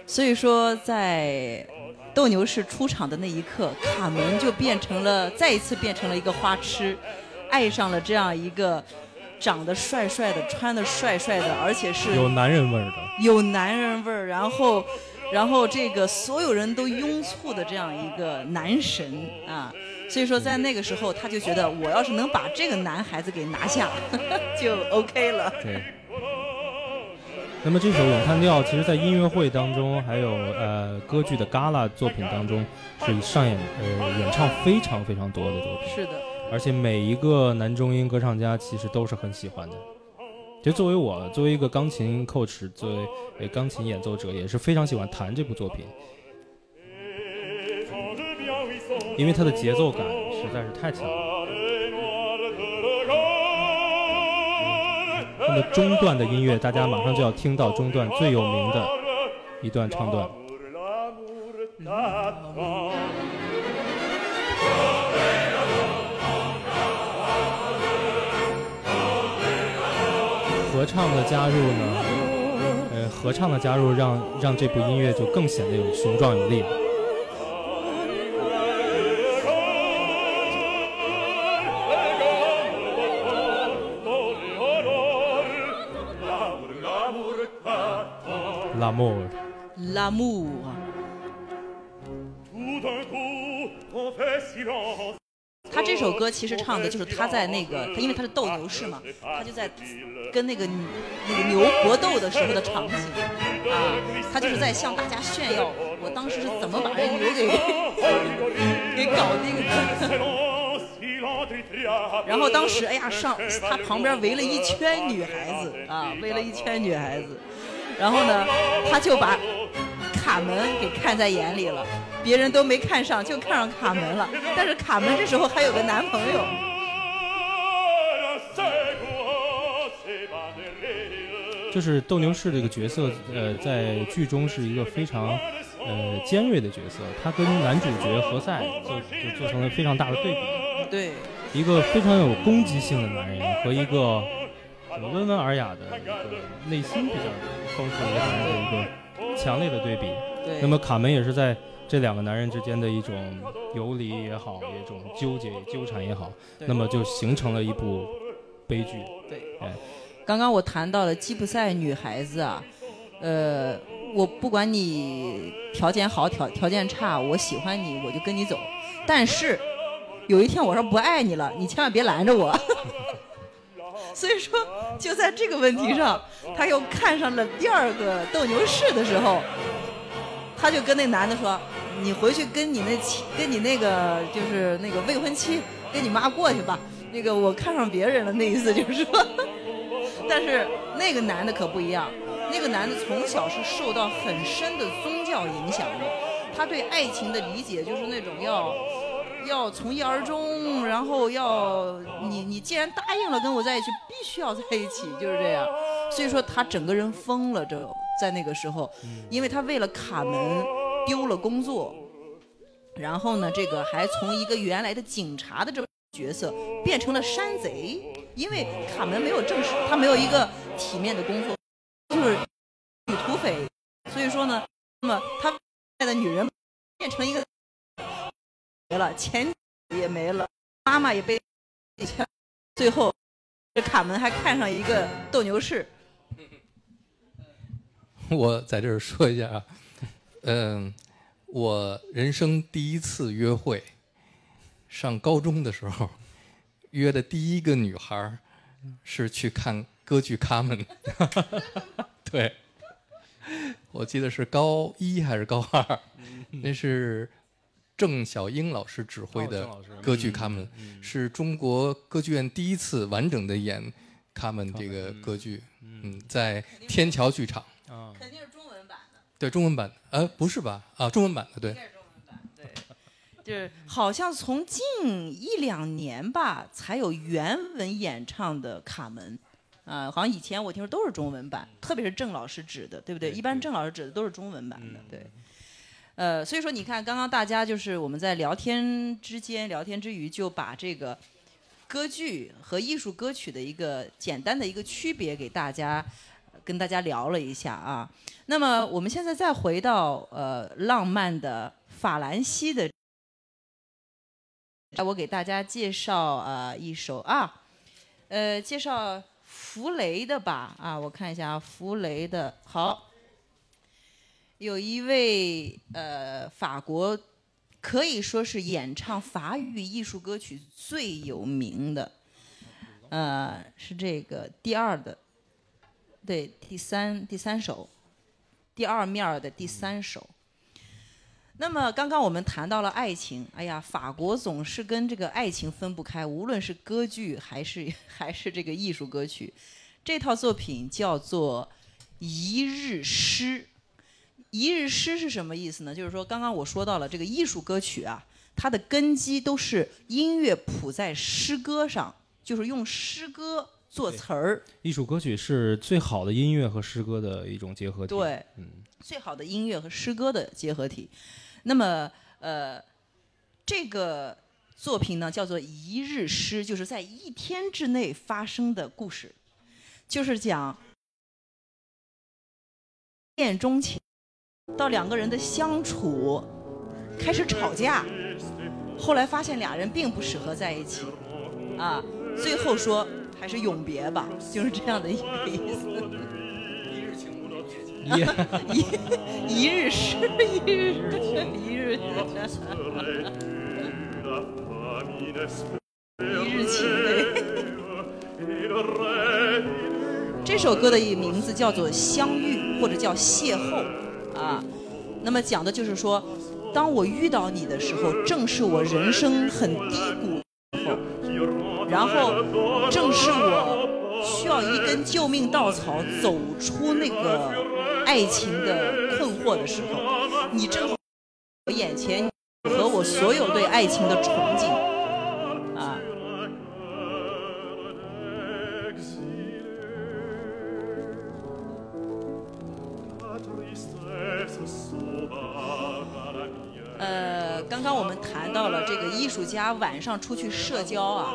所以说在斗牛士出场的那一刻，卡门就变成了再一次变成了一个花痴，爱上了这样一个长得帅帅的、穿的帅帅的，而且是有男人味儿的，有男人味儿，然后，然后这个所有人都拥簇的这样一个男神啊，所以说在那个时候，他就觉得我要是能把这个男孩子给拿下，就 OK 了。对。那么这首咏叹调，其实在音乐会当中，还有呃歌剧的 gala 作品当中，是上演呃演唱非常非常多的作品。是的，而且每一个男中音歌唱家其实都是很喜欢的。就作为我，作为一个钢琴 coach，作为钢琴演奏者，也是非常喜欢弹这部作品，因为它的节奏感实在是太强了。那么中段的音乐，大家马上就要听到中段最有名的一段唱段。合唱的加入呢，呃，合唱的加入让让这部音乐就更显得有雄壮有力。了。L'amour 他这首歌其实唱的就是他在那个，他因为他是斗牛士嘛，他就在跟那个那个牛搏斗的时候的场景啊，他就是在向大家炫耀，我当时是怎么把这牛给给搞定的。然后当时，哎呀，上他旁边围了一圈女孩子啊，围了一圈女孩子。然后呢，他就把卡门给看在眼里了，别人都没看上，就看上卡门了。但是卡门这时候还有个男朋友，就是斗牛士这个角色，呃，在剧中是一个非常呃尖锐的角色，他跟男主角何塞就就做成了非常大的对比。对，一个非常有攻击性的男人和一个温文尔雅的一个内心比较丰富的男人的一个强烈的对比。对。那么卡门也是在这两个男人之间的一种游离也好，一种纠结纠缠也好，那么就形成了一部悲剧。对，哎，刚刚我谈到了吉普赛女孩子啊，呃，我不管你条件好条条件差，我喜欢你我就跟你走，但是有一天我说不爱你了，你千万别拦着我。所以说，就在这个问题上，他又看上了第二个斗牛士的时候，他就跟那男的说：“你回去跟你那，跟你那个就是那个未婚妻，跟你妈过去吧。那个我看上别人了，那意思就是说。”但是那个男的可不一样，那个男的从小是受到很深的宗教影响的，他对爱情的理解就是那种要要从一而终，然后要你你既然答应了跟我在一起，必须要在一起，就是这样。所以说他整个人疯了，就在那个时候，因为他为了卡门丢了工作，然后呢，这个还从一个原来的警察的这个角色变成了山贼，因为卡门没有正式，他没有一个体面的工作，就是女土匪，所以说呢，那么他爱的女人变成一个没了，钱也没了，妈妈也被最后这卡门还看上一个斗牛士，我在这儿说一下啊，嗯，我人生第一次约会，上高中的时候，约的第一个女孩儿是去看歌剧《卡门》，对，我记得是高一还是高二，那是郑晓英老师指挥的歌剧《卡门》，是中国歌剧院第一次完整的演《卡门》这个歌剧，嗯，在天桥剧场。啊，肯定是中文版的。对，中文版的，呃，不是吧？啊，中文版的，对，就是好像从近一两年吧，才有原文演唱的《卡门》，啊、好像以前我听说都是中文版，特别是郑老师指的，对不对？对一般郑老师指的都是中文版的，嗯对。呃，所以说你看，刚刚大家就是我们在聊天之间、聊天之余，就把这个歌剧和艺术歌曲的一个简单的一个区别给大家跟大家聊了一下啊。那么我们现在再回到呃浪漫的法兰西的，我给大家介绍呃一首啊，呃介绍弗雷的吧啊，我看一下啊，弗雷的好，有一位呃法国可以说是演唱法语艺术歌曲最有名的，呃是这个第二的，对第三第三首，第二面的第三首。那么刚刚我们谈到了爱情，哎呀，法国总是跟这个爱情分不开，无论是歌剧还是 还是这个艺术歌曲。这套作品叫做《一日诗》。一日诗是什么意思呢？就是说，刚刚我说到了这个艺术歌曲啊，它的根基都是音乐谱在诗歌上，就是用诗歌做词儿。艺术歌曲是最好的音乐和诗歌的一种结合体。对，嗯，最好的音乐和诗歌的结合体。那么，呃，这个作品呢叫做《一日诗》，就是在一天之内发生的故事，就是讲一见钟情到两个人的相处开始吵架，后来发现俩人并不适合在一起，啊，最后说还是永别吧，就是这样的一个意思。也一一日诗，一日。一日一日情。对。这首歌的名字叫做《相遇》或者叫《邂逅》啊。那么讲的就是说，当我遇到你的时候，正是我人生很低谷的时候，然后正是我需要一根救命稻草走出那个爱情的困惑的时候，你正好我眼前和我所有对爱情的憧憬家晚上出去社交啊，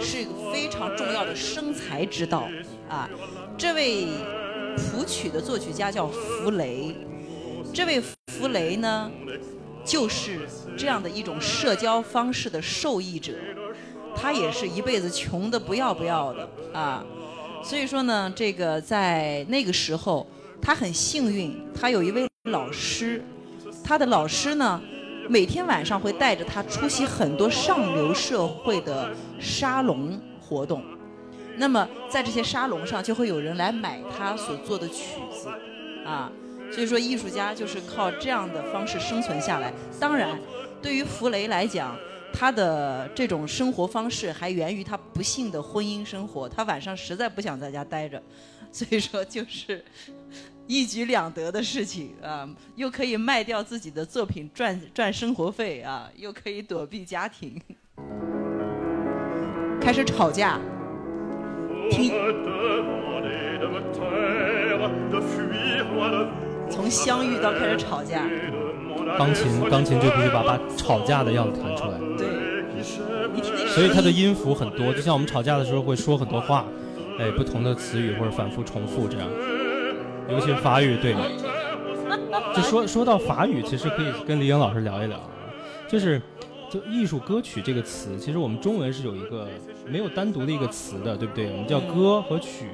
是一个非常重要的生财之道啊。这位谱曲的作曲家叫弗雷，这位弗雷呢，就是这样的一种社交方式的受益者，他也是一辈子穷的不要不要的啊。所以说呢，这个在那个时候，他很幸运，他有一位老师，他的老师呢，每天晚上会带着他出席很多上流社会的沙龙活动。那么在这些沙龙上，就会有人来买他所做的曲子，啊，所以说艺术家就是靠这样的方式生存下来。当然，对于弗雷来讲，他的这种生活方式还源于他不幸的婚姻生活。他晚上实在不想在家待着，所以说就是一举两得的事情啊，又可以卖掉自己的作品赚赚生活费啊，又可以躲避家庭，开始吵架。听，从相遇到开始吵架，钢琴钢琴就必须把把吵架的样子弹出来。对，你听那所以它的音音符很多，就像我们吵架的时候会说很多话，哎，不同的词语或者反复重复这样。尤其是法语，对。就说说到法语，其实可以跟李颖老师聊一聊啊，就是就艺术歌曲这个词，其实我们中文是有一个没有单独的一个词的，对不对？我们叫歌和曲，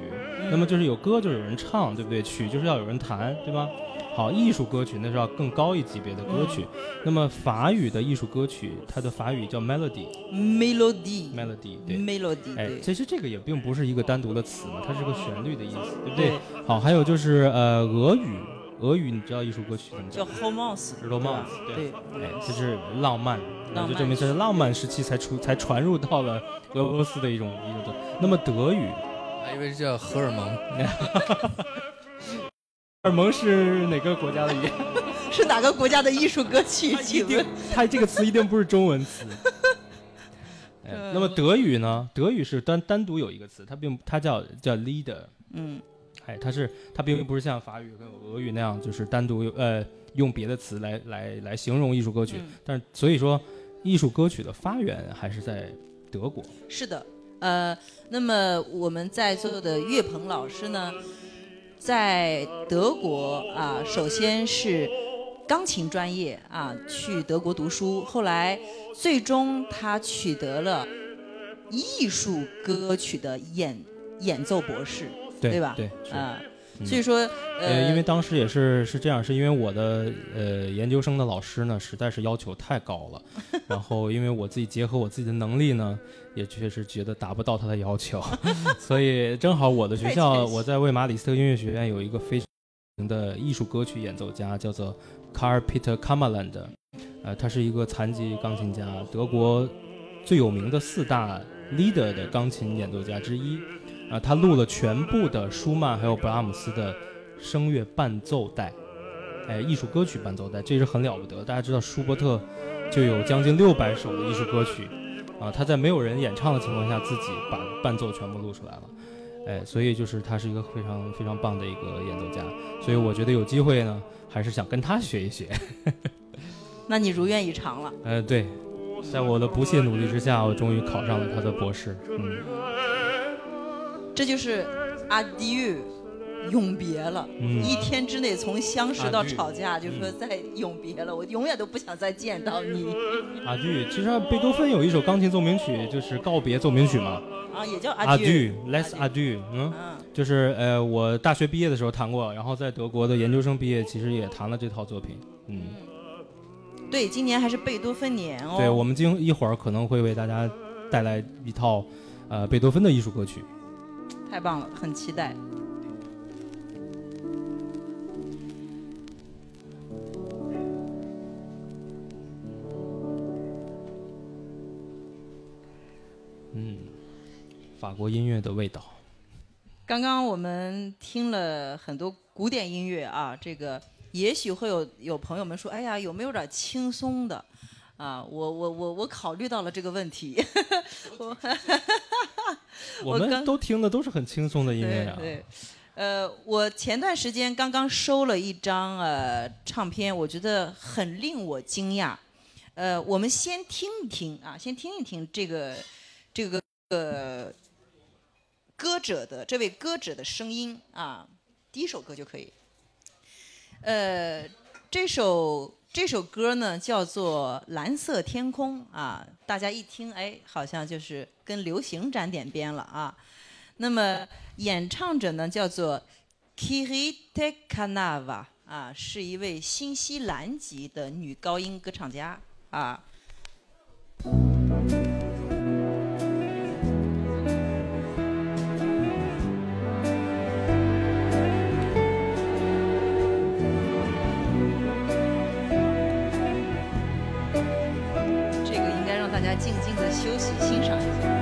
那么就是有歌就是有人唱，对不对？曲就是要有人弹，对吧？好，艺术歌曲那是要更高一级别的歌曲。那么法语的艺术歌曲，它的法语叫 melody，melody，melody 对。melody 哎，其实这个也并不是一个单独的词嘛，它是个旋律的意思，对不对？好，还有就是呃，俄语，俄语你知道艺术歌曲怎么叫叫 romance，？romance，对，哎，就是浪漫，那浪漫就证明这是浪漫时期才出才传入到了俄罗斯的一种一种的。那么德语，还以为是叫荷尔蒙。荷尔蒙是哪个国家的语言？是哪个国家的艺术歌曲？一定问，它这个词一定不是中文词。那么德语呢？德语是单单独有一个词，它并它叫叫 leader，嗯，哎，它是它并不是像法语跟俄语那样，就是单独有呃用别的词来来来形容艺术歌曲。嗯但是所以说，艺术歌曲的发源还是在德国。是的，呃，那么我们在座的岳鹏老师呢，在德国啊，首先是钢琴专业啊，去德国读书，后来最终他取得了艺术歌曲的演演奏博士，对吧？对啊，嗯所以说，呃，因为当时也是是这样，是因为我的呃研究生的老师呢，实在是要求太高了，然后因为我自己结合我自己的能力呢，也确实觉得达不到他的要求，所以正好我的学校 我在魏玛里斯特音乐学院有一个非常名的艺术歌曲演奏家，叫做 Karl Peter Kammerland，呃，他是一个残疾钢琴家，德国最有名的四大 leader 的钢琴演奏家之一。啊，他录了全部的舒曼还有布拉姆斯的声乐伴奏带，哎，艺术歌曲伴奏带，这是很了不得。大家知道舒伯特就有将近六百首的艺术歌曲，啊，他在没有人演唱的情况下自己把伴奏全部录出来了。哎，所以就是他是一个非常非常棒的一个演奏家，所以我觉得有机会呢，还是想跟他学一学。那你如愿以偿了。呃，对，在我的不懈努力之下，我终于考上了他的博士。嗯这就是 adieu，永别了。嗯一天之内从相识到吵架，就说再永别了，我永远都不想再见到你阿句，其实贝多芬有一首钢琴奏鸣曲，就是告别奏鸣曲嘛。啊，也叫阿。句，Let's adieu，嗯，嗯，就是呃，我大学毕业的时候弹过，然后在德国的研究生毕业，其实也弹了这套作品。嗯，对，今年还是贝多芬年哦。对，我们今一会儿可能会为大家带来一套呃贝多芬的艺术歌曲。太棒了，很期待。嗯，法国音乐的味道。刚刚我们听了很多古典音乐啊，这个也许会有有朋友们说，哎呀，有没有点轻松的？啊，我我我我考虑到了这个问题。我 我们都听的都是很轻松的音乐啊。对对，呃，我前段时间刚刚收了一张呃唱片，我觉得很令我惊讶。呃，我们先听一听啊，先听一听这个这个呃歌者的这位歌者的声音啊，第一首歌就可以。呃，这首这首歌呢叫做《蓝色天空》啊，大家一听，哎，好像就是跟流行沾点边了啊。那么演唱者呢叫做 Kirite Kanava，啊，是一位新西兰籍的女高音歌唱家啊。休息欣赏一下。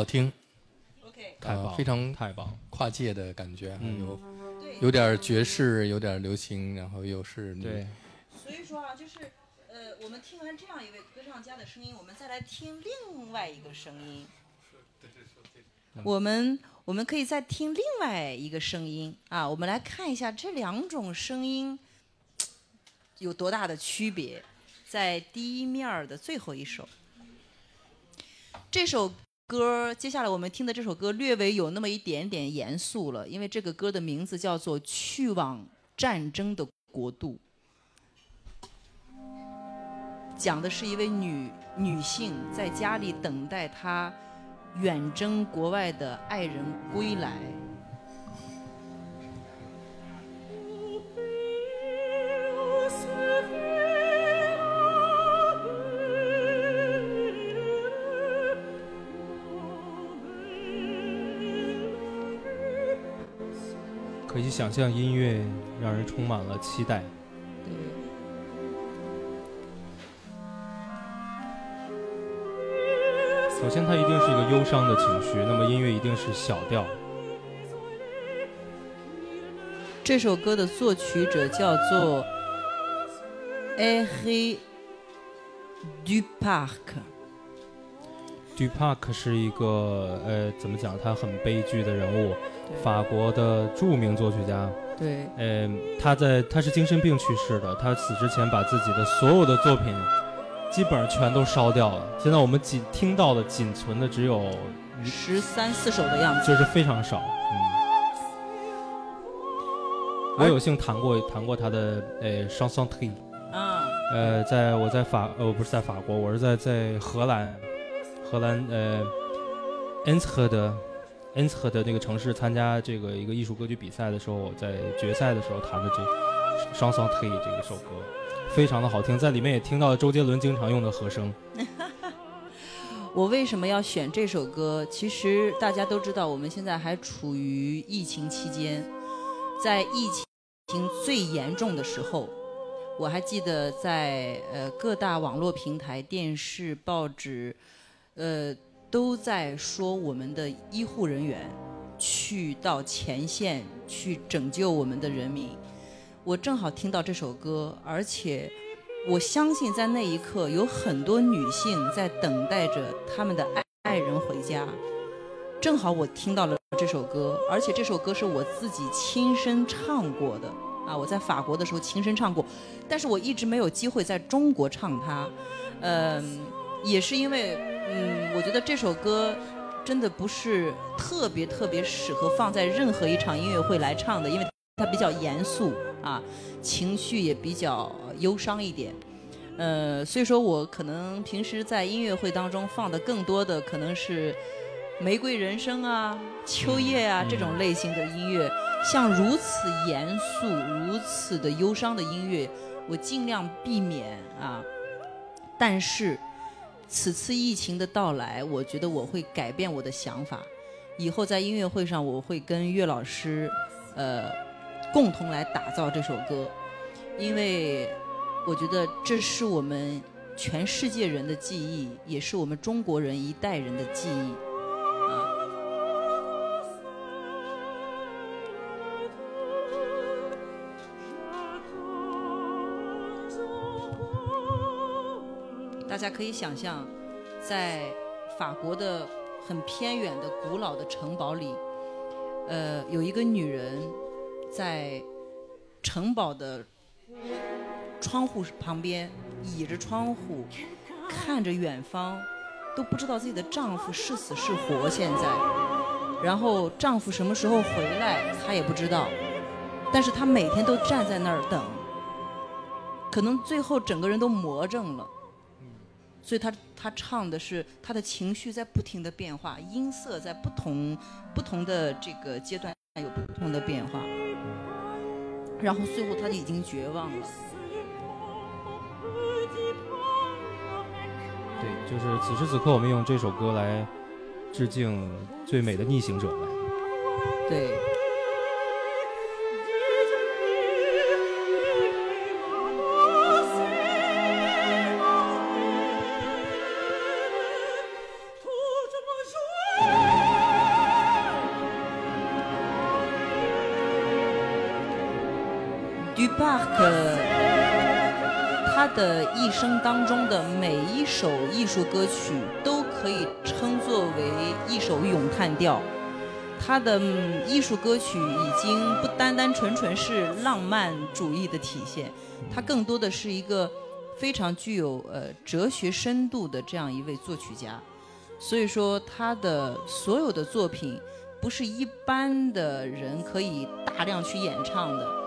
好听，OK，太棒非常太棒了。跨界的感觉，有，有点爵士，有点流行，然后又是对，所以说啊，就是呃，我们听完这样一位歌唱家的声音，我们再来听另外一个声音。我们我们可以再听另外一个声音。啊，我们来看一下这两种声音有多大的区别。在第一面的最后一首，这首歌接下来我们听的这首歌略微有那么一点点严肃了，因为这个歌的名字叫做《去往战争的国度》。讲的是一位女女性在家里等待她远征国外的爱人归来。可以想象音乐让人充满了期待。对，首先，它一定是一个忧伤的情绪，那么音乐一定是小调。这首歌的作曲者叫做 Henri Duparc。Dupac 是一个呃，怎么讲？他很悲剧的人物，法国的著名作曲家。对，呃，他在他是精神病去世的，他死之前把自己的所有的作品基本上全都烧掉了。现在我们仅听到的仅存的只有十三四首的样子。就是非常少。嗯，我有幸弹过弹过他的呃 chanson t r i 啊，呃，在我在法呃我不是在法国，我是在在荷兰，荷兰呃 e n s h e 的 e n s h e 的那个城市参加这个一个艺术歌剧比赛的时候，在决赛的时候弹的这《双双 T》这一首歌，非常的好听，在里面也听到了周杰伦经常用的和声。我为什么要选这首歌？其实大家都知道，我们现在还处于疫情期间，在疫情最严重的时候，我还记得在呃各大网络平台、电视、报纸，呃都在说我们的医护人员去到前线去拯救我们的人民。我正好听到这首歌，而且我相信在那一刻有很多女性在等待着他们的爱爱人回家。正好我听到了这首歌，而且这首歌是我自己亲身唱过的啊！我在法国的时候亲身唱过，但是我一直没有机会在中国唱它。嗯，也是因为嗯，我觉得这首歌真的不是特别特别适合放在任何一场音乐会来唱的，因为它比较严肃啊，情绪也比较忧伤一点。呃，所以说我可能平时在音乐会当中放的更多的可能是《玫瑰人生》啊、《秋叶啊》这种类型的音乐。像如此严肃、如此的忧伤的音乐，我尽量避免啊。但是此次疫情的到来，我觉得我会改变我的想法。以后在音乐会上，我会跟岳老师，呃，共同来打造这首歌，因为我觉得这是我们全世界人的记忆，也是我们中国人一代人的记忆。大家可以想象，在法国的很偏远的古老的城堡里，呃，有一个女人在城堡的窗户旁边倚着窗户，看着远方，都不知道自己的丈夫是死是活。现在，然后丈夫什么时候回来，她也不知道，但是她每天都站在那儿等，可能最后整个人都魔怔了。所以他他唱的是他的情绪在不停的变化，音色在不同不同的这个阶段有不同的变化，然后最后他就已经绝望了。对，就是此时此刻，我们用这首歌来致敬最美的逆行者们。对 d u p a r k 他的一生当中的每一首艺术歌曲都可以称作为一首咏叹调。他的艺术歌曲已经不单单纯纯是浪漫主义的体现，他更多的是一个非常具有呃哲学深度的这样一位作曲家。所以说，他的所有的作品不是一般的人可以大量去演唱的。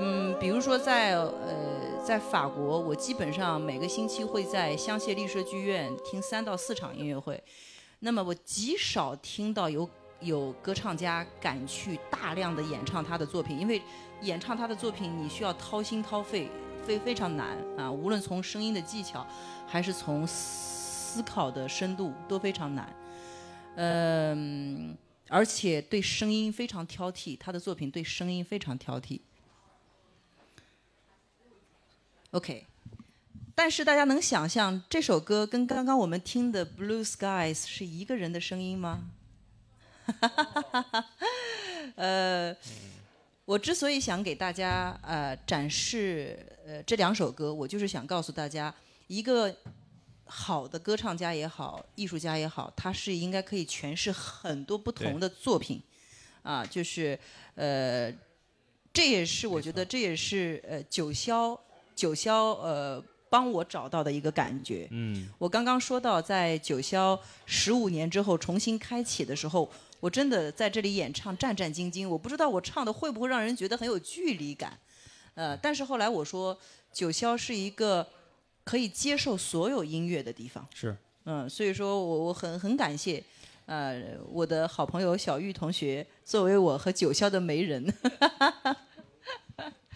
嗯，比如说在呃在法国，我基本上每个星期会在香榭丽舍剧院听三到四场音乐会。那么我极少听到有有歌唱家敢去大量的演唱他的作品，因为演唱他的作品你需要掏心掏肺，非非常难啊，无论从声音的技巧，还是从思考的深度都非常难。嗯，而且对声音非常挑剔，他的作品对声音非常挑剔。OK，但是大家能想象这首歌跟刚刚我们听的《Blue Skies》是一个人的声音吗？呃，我之所以想给大家呃展示呃这两首歌，我就是想告诉大家，一个好的歌唱家也好，艺术家也好，他是应该可以诠释很多不同的作品，啊，就是呃，这也是我觉得这也是呃九霄九霄呃帮我找到的一个感觉。嗯，我刚刚说到，在九霄十五年之后重新开启的时候，我真的在这里演唱战战兢兢，我不知道我唱的会不会让人觉得很有距离感。呃，但是后来我说，九霄是一个可以接受所有音乐的地方。是嗯，所以说我我很很感谢，呃，我的好朋友小玉同学作为我和九霄的媒人。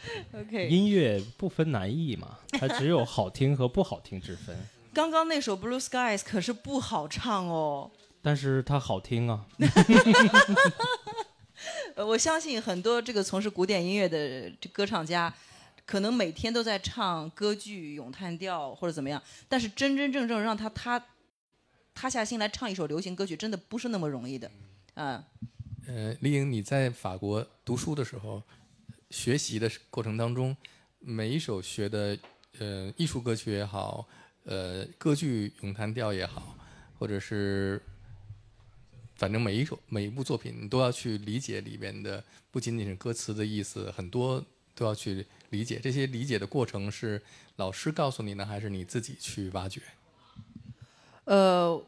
OK，音乐不分难易嘛，它只有好听和不好听之分。刚刚那首《Blue Skies》可是不好唱哦。但是它好听啊，呃，我相信很多这个从事古典音乐的这歌唱家，可能每天都在唱歌剧、咏叹调或者怎么样，但是真真正正让他他塌下心来唱一首流行歌曲，真的不是那么容易的，啊、呃，丽颖，你在法国读书的时候，学习的过程当中，每一首学的呃艺术歌曲也好，呃歌剧咏叹调也好，或者是反正每一首每一部作品，你都要去理解里边的不仅仅是歌词的意思，很多都要去理解。这些理解的过程是老师告诉你呢，还是你自己去挖掘？呃，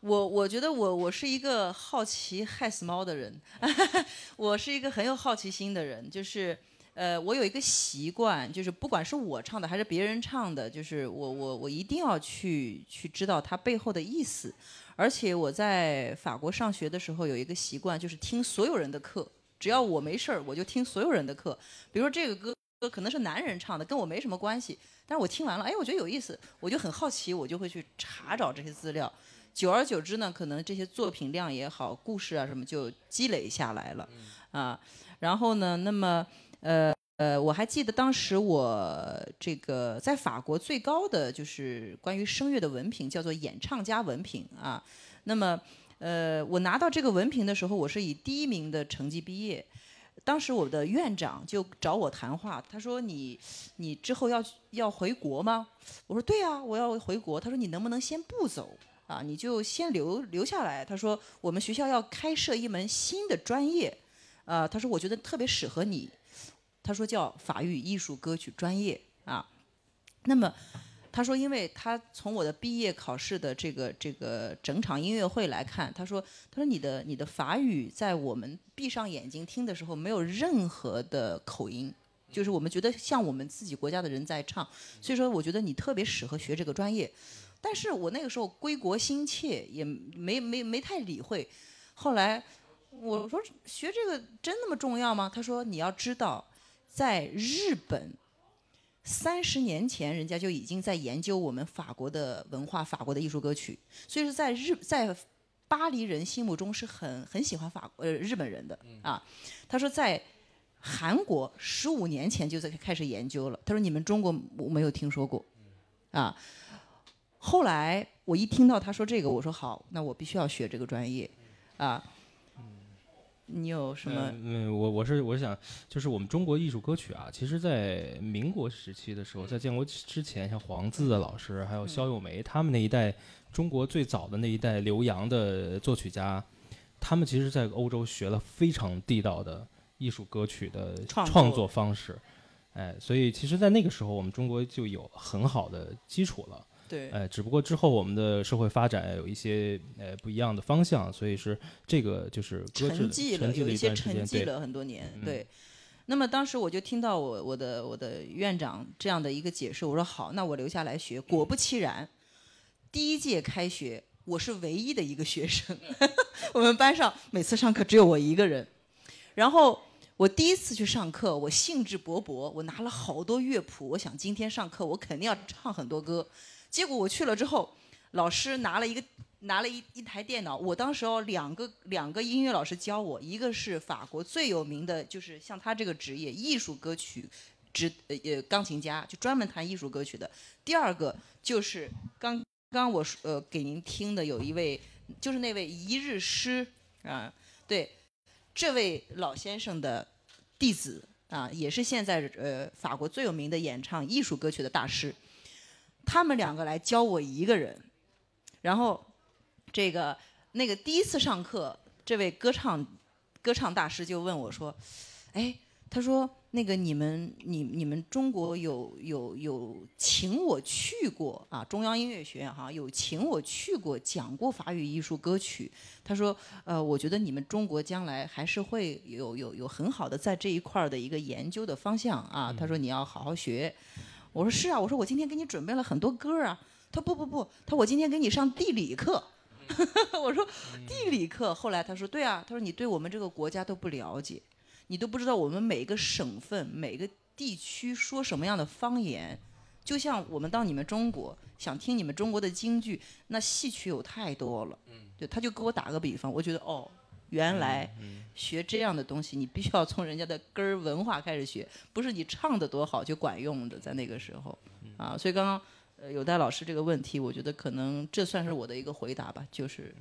我我觉得我我是一个好奇害死猫的人，我是一个很有好奇心的人，就是呃，我有一个习惯，就是不管是我唱的还是别人唱的，就是我我我一定要去去知道它背后的意思，而且我在法国上学的时候有一个习惯，就是听所有人的课，只要我没事儿，我就听所有人的课，比如说这个歌。歌可能是男人唱的，跟我没什么关系。但是我听完了，哎，我觉得有意思，我就很好奇，我就会去查找这些资料。久而久之呢，可能这些作品量也好，故事啊什么就积累下来了，啊。然后呢，那么呃呃，我还记得当时我这个在法国最高的就是关于声乐的文凭叫做演唱家文凭啊。那么呃，我拿到这个文凭的时候，我是以第一名的成绩毕业。当时我的院长就找我谈话，他说你你之后要要回国吗？我说对啊，我要回国。他说你能不能先不走啊？你就先留留下来。他说我们学校要开设一门新的专业，啊，他说我觉得特别适合你。他说叫法语艺术歌曲专业啊。那么他说，因为他从我的毕业考试的这个这个整场音乐会来看，他说他说你的你的法语在我们闭上眼睛听的时候没有任何的口音，就是我们觉得像我们自己国家的人在唱，所以说我觉得你特别适合学这个专业。但是我那个时候归国心切，也没没没太理会。后来我说学这个真那么重要吗？他说你要知道，在日本。三十年前，人家就已经在研究我们法国的文化、法国的艺术歌曲，所以说在日在巴黎人心目中是很很喜欢法呃日本人的啊。他说在韩国十五年前就在开始研究了，他说你们中国我没有听说过啊。后来我一听到他说这个，我说好，那我必须要学这个专业啊。你有什么？嗯，嗯我我是我是想，就是我们中国艺术歌曲啊，其实，在民国时期的时候，在建国之前，像黄自的老师，还有肖友梅他们那一代，中国最早的那一代留洋的作曲家，他们其实在欧洲学了非常地道的艺术歌曲的创创作方式，哎，所以其实，在那个时候，我们中国就有很好的基础了。对，呃，只不过之后我们的社会发展有一些呃不一样的方向，所以是这个就是沉寂了，沉寂了有一些沉寂了很多年。嗯对，那么当时我就听到我我的我的院长这样的一个解释，我说好，那我留下来学。果不其然，第一届开学我是唯一的一个学生，我们班上每次上课只有我一个人。然后我第一次去上课，我兴致勃勃，我拿了好多乐谱，我想今天上课我肯定要唱很多歌。结果我去了之后，老师拿了一个拿了一一台电脑，我当时哦两个两个音乐老师教我，一个是法国最有名的，就是像他这个职业艺术歌曲指呃呃钢琴家，就专门弹艺术歌曲的。第二个就是刚刚我说呃给您听的有一位，就是那位一日诗啊，对，这位老先生的弟子啊，也是现在呃法国最有名的演唱艺术歌曲的大师。他们两个来教我一个人，然后这个那个第一次上课，这位歌唱歌唱大师就问我说：“哎，他说那个你们你你们中国有有有请我去过啊，中央音乐学院哈有请我去过讲过法语艺术歌曲。他说呃，我觉得你们中国将来还是会有有有很好的在这一块儿的一个研究的方向啊。他说你要好好学。”我说是啊，我说我今天给你准备了很多歌啊。他不不不，他说我今天给你上地理课。我说地理课，后来他说对啊，他说你对我们这个国家都不了解，你都不知道我们每个省份、每个地区说什么样的方言。就像我们到你们中国想听你们中国的京剧，那戏曲有太多了。对，他就给我打个比方，我觉得哦，原来学这样的东西，你必须要从人家的根儿文化开始学，不是你唱的多好就管用的，在那个时候啊。所以刚刚呃有戴老师这个问题，我觉得可能这算是我的一个回答吧，就是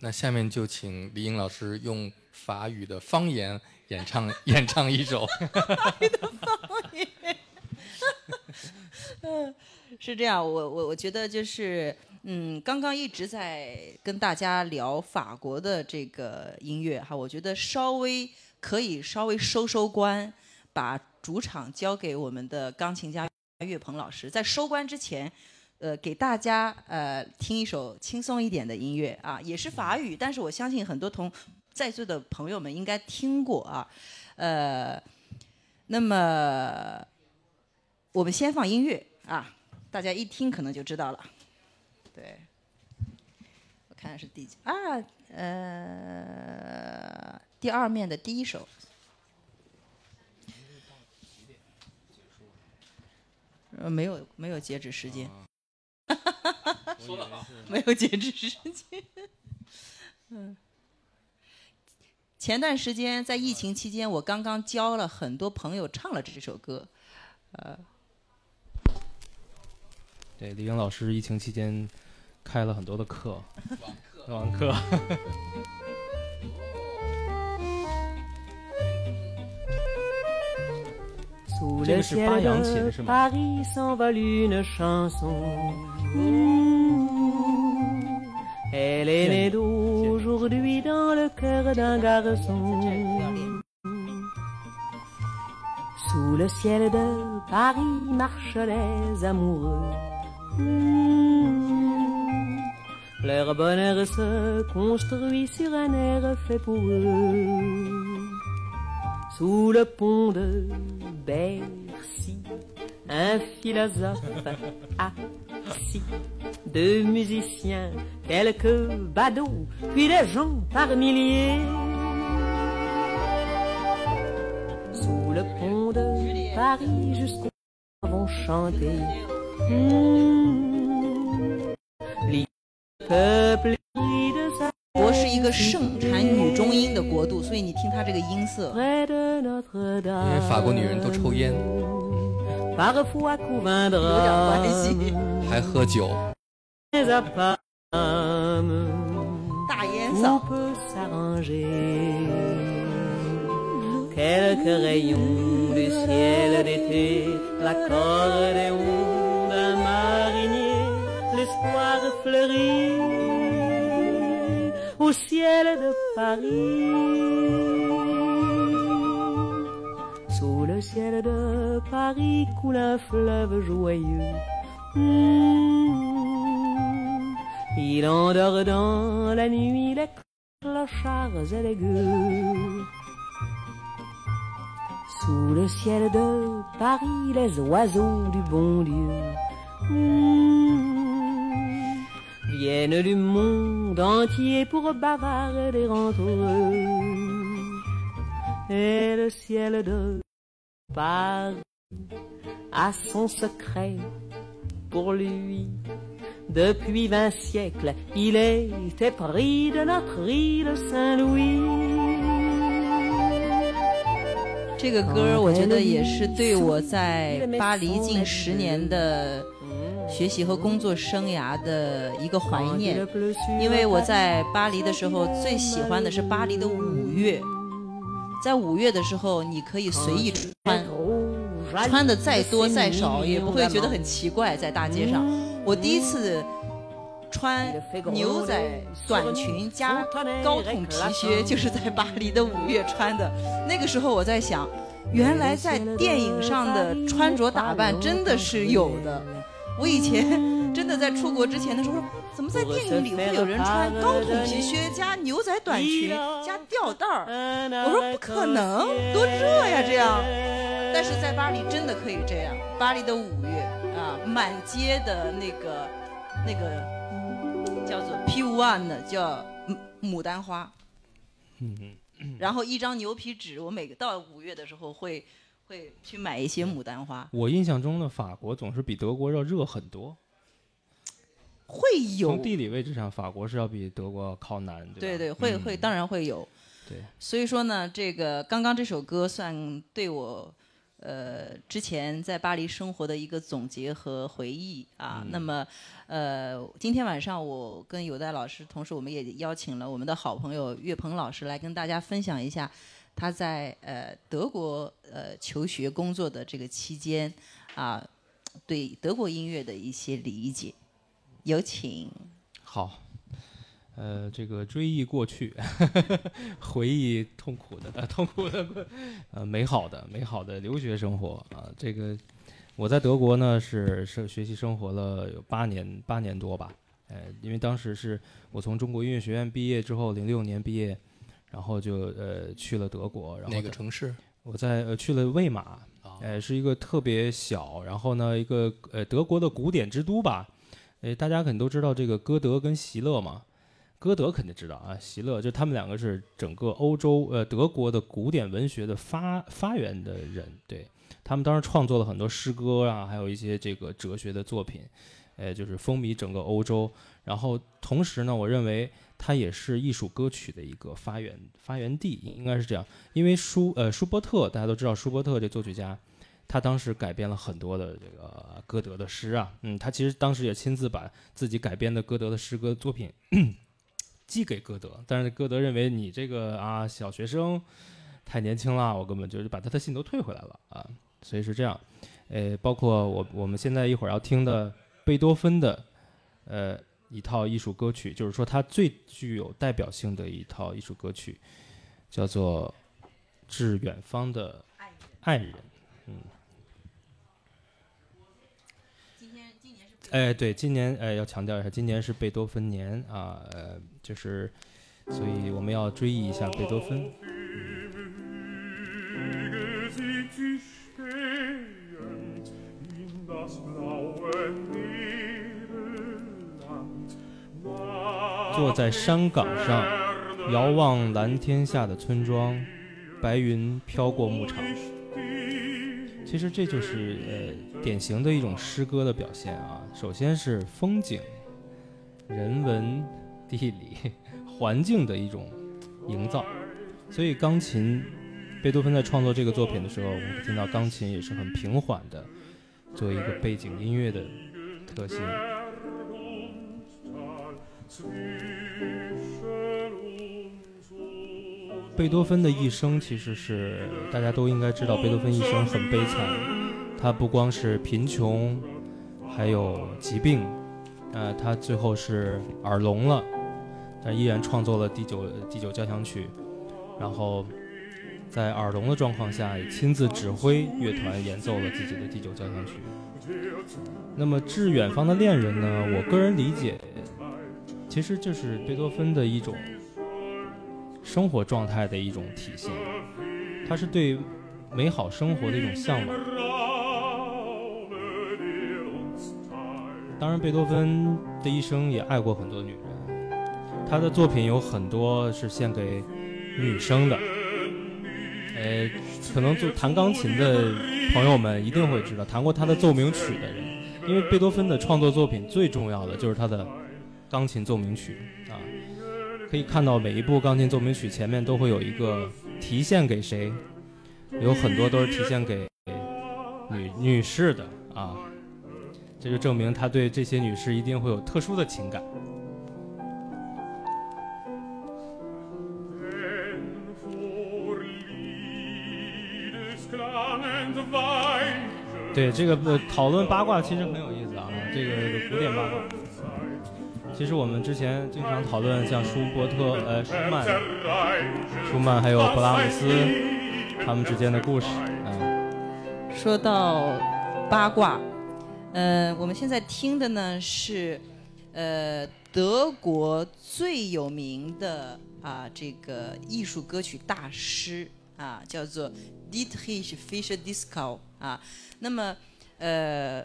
那下面就请李英老师用法语的方言演唱 演唱一首。是这样，我我我觉得就是，嗯，刚刚一直在跟大家聊法国的这个音乐哈，我觉得稍微可以稍微收收官，把主场交给我们的钢琴家岳鹏老师。在收官之前，呃，给大家呃听一首轻松一点的音乐啊，也是法语，但是我相信很多同在座的朋友们应该听过啊，呃，那么我们先放音乐啊，大家一听可能就知道了。对，我看是第几啊？呃，第二面的第一首。呃，没有没有截止时间。没有截止时间。嗯。前段时间在疫情期间，我刚刚教了很多朋友唱了这首歌，呃，对，李英老师疫情期间开了很多的课，网课，网课。这个是八扬琴是吗？Leur bonheur se construit sur un air fait pour eux sous le pont de Bercy, un philosophe assis, deux musiciens, quelques badauds, puis des gens par milliers. Sous le pont de Paris jusqu'au vont chanter. Mmh. 国是一个盛产女中音的国度所以你听她这个音色。因为法国女人都抽烟。还喝酒。大烟嗓。Au ciel de Paris. Sous le ciel de Paris coule un fleuve joyeux. Mmh. Il endort dans la nuit les clochards et les gueux. Sous le ciel de Paris, les oiseaux du bon Dieu mmh, viennent du monde entier pour bavarder entre eux. Et le ciel de Paris a son secret pour lui. Depuis vingt siècles, il était pris de notre île Saint-Louis. 这个歌儿我觉得也是对我在巴黎近十年的 学习和工作生涯的一个怀念。因为我在巴黎的时候最喜欢的是巴黎的五月，在五月的时候你可以随意穿，穿的再多再少也不会觉得很奇怪，在大街上。我第一次穿牛仔短裙加高筒皮靴，就是在巴黎的五月穿的。那个时候我在想，原来在电影上的穿着打扮真的是有的。我以前 真的在出国之前的时候说，怎么在电影里会有人穿高筒皮靴加牛仔短裙加吊带儿？我说不可能，多热呀这样。但是在巴黎真的可以这样，巴黎的五月啊，满街的那个那个叫做 P one 的叫牡牡丹花，嗯，然后一张牛皮纸，我每个到五月的时候会会去买一些牡丹花，我印象中的法国总是比德国要热很多。会有从地理位置上，法国是要比德国靠南，对吧？对对，会嗯会，当然会有。对，所以说呢，这个刚刚这首歌算对我，呃，之前在巴黎生活的一个总结和回忆啊。嗯那么，呃，今天晚上我跟有代老师，同时我们也邀请了我们的好朋友岳鹏老师来跟大家分享一下他在呃德国呃求学工作的这个期间啊，对德国音乐的一些理解。有请。好，呃，这个追忆过去，回忆痛苦的，痛苦的，呃，美好的，美好的留学生活啊。这个我在德国呢是是学习生活了有八年八年多吧，呃，因为当时是我从中国音乐学院毕业之后，零六年毕业，然后就呃去了德国，然后哪个城市？我在呃去了魏玛，啊呃，是一个特别小，然后呢，一个呃德国的古典之都吧。呃，大家肯定都知道这个歌德跟席勒嘛，歌德肯定知道啊，席勒就他们两个是整个欧洲呃德国的古典文学的发发源的人，对他们当时创作了很多诗歌啊，还有一些这个哲学的作品，呃，就是风靡整个欧洲。然后同时呢，我认为它也是艺术歌曲的一个发源发源地，应该是这样。因为舒呃舒伯特，大家都知道舒伯特这作曲家，他当时改编了很多的这个歌德的诗啊，嗯，他其实当时也亲自把自己改编的歌德的诗歌作品 寄给歌德，但是歌德认为你这个啊小学生太年轻了，我根本就是把他的信都退回来了啊，所以是这样。呃，包括我我们现在一会儿要听的贝多芬的呃一套艺术歌曲，就是说他最具有代表性的一套艺术歌曲，叫做《致远方的爱人》。嗯，哎，对，今年哎要强调一下，今年是贝多芬年啊，呃，就是，所以我们要追忆一下贝多芬。坐在山岗上，遥望蓝天下的村庄，白云飘过牧场。其实这就是呃典型的一种诗歌的表现啊。首先是风景、人文、地理、环境的一种营造，所以钢琴，贝多芬在创作这个作品的时候，我们听到钢琴也是很平缓的，作为一个背景音乐的特性。贝多芬的一生其实是大家都应该知道，贝多芬一生很悲惨，他不光是贫穷，还有疾病，呃，他最后是耳聋了，但依然创作了第九第九交响曲，然后在耳聋的状况下，也亲自指挥乐团演奏了自己的第九交响曲。那么《致远方的恋人》呢？我个人理解，其实就是贝多芬的一种生活状态的一种体现，他是对美好生活的一种向往。当然，贝多芬的一生也爱过很多女人，他的作品有很多是献给女生的。呃，可能就弹钢琴的朋友们一定会知道，弹过他的奏鸣曲的人，因为贝多芬的创作作品最重要的就是他的钢琴奏鸣曲啊。可以看到每一部钢琴奏鸣曲前面都会有一个题献给谁，有很多都是题献给女女士的啊，这就证明他对这些女士一定会有特殊的情感。对这个讨论八卦其实很有意思啊，这个古典八卦。其实我们之前经常讨论像舒伯特、呃舒曼、舒曼还有勃拉姆斯他们之间的故事。嗯，说到八卦，呃，我们现在听的呢是，呃，德国最有名的啊这个艺术歌曲大师啊，叫做 Dietrich Fischer-Dieskau 啊。那么，呃，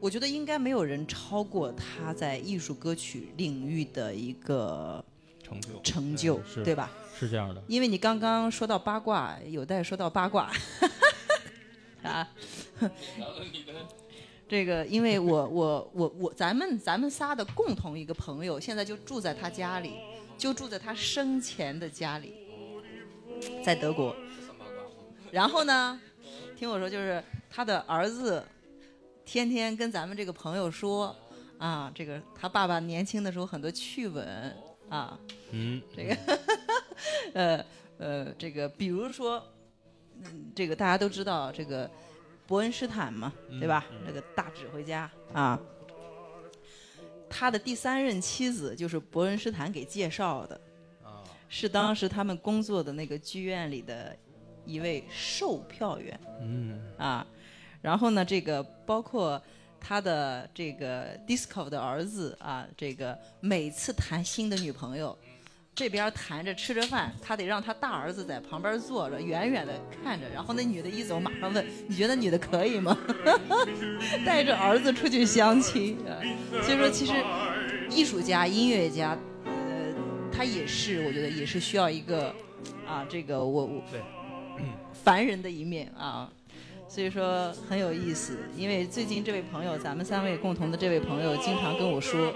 我觉得应该没有人超过他在艺术歌曲领域的一个成就成就，对吧？是这样的。因为你刚刚说到八卦，有待说到八卦 啊。这个，因为我我我我，咱们咱们仨的共同一个朋友，现在就住在他家里，就住在他生前的家里，在德国。然后呢，听我说，就是他的儿子天天跟咱们这个朋友说啊，这个他爸爸年轻的时候很多趣闻啊，嗯，这个，呃呃，这个比如说，嗯，这个大家都知道这个伯恩斯坦嘛，对吧？这个大指挥家啊，他的第三任妻子就是伯恩斯坦给介绍的，啊，是当时他们工作的那个剧院里的一位售票员。嗯啊，然后呢，这个包括他的这个 disco 的儿子啊，这个每次谈新的女朋友，这边谈着吃着饭，他得让他大儿子在旁边坐着，远远的看着，然后那女的一走，马上问：“你觉得女的可以吗？” 带着儿子出去相亲啊。所以说，其实艺术家、音乐家，呃，他也是，我觉得也是需要一个啊，这个我我对凡人的一面啊。所以说很有意思，因为最近这位朋友，咱们三位共同的这位朋友，经常跟我说，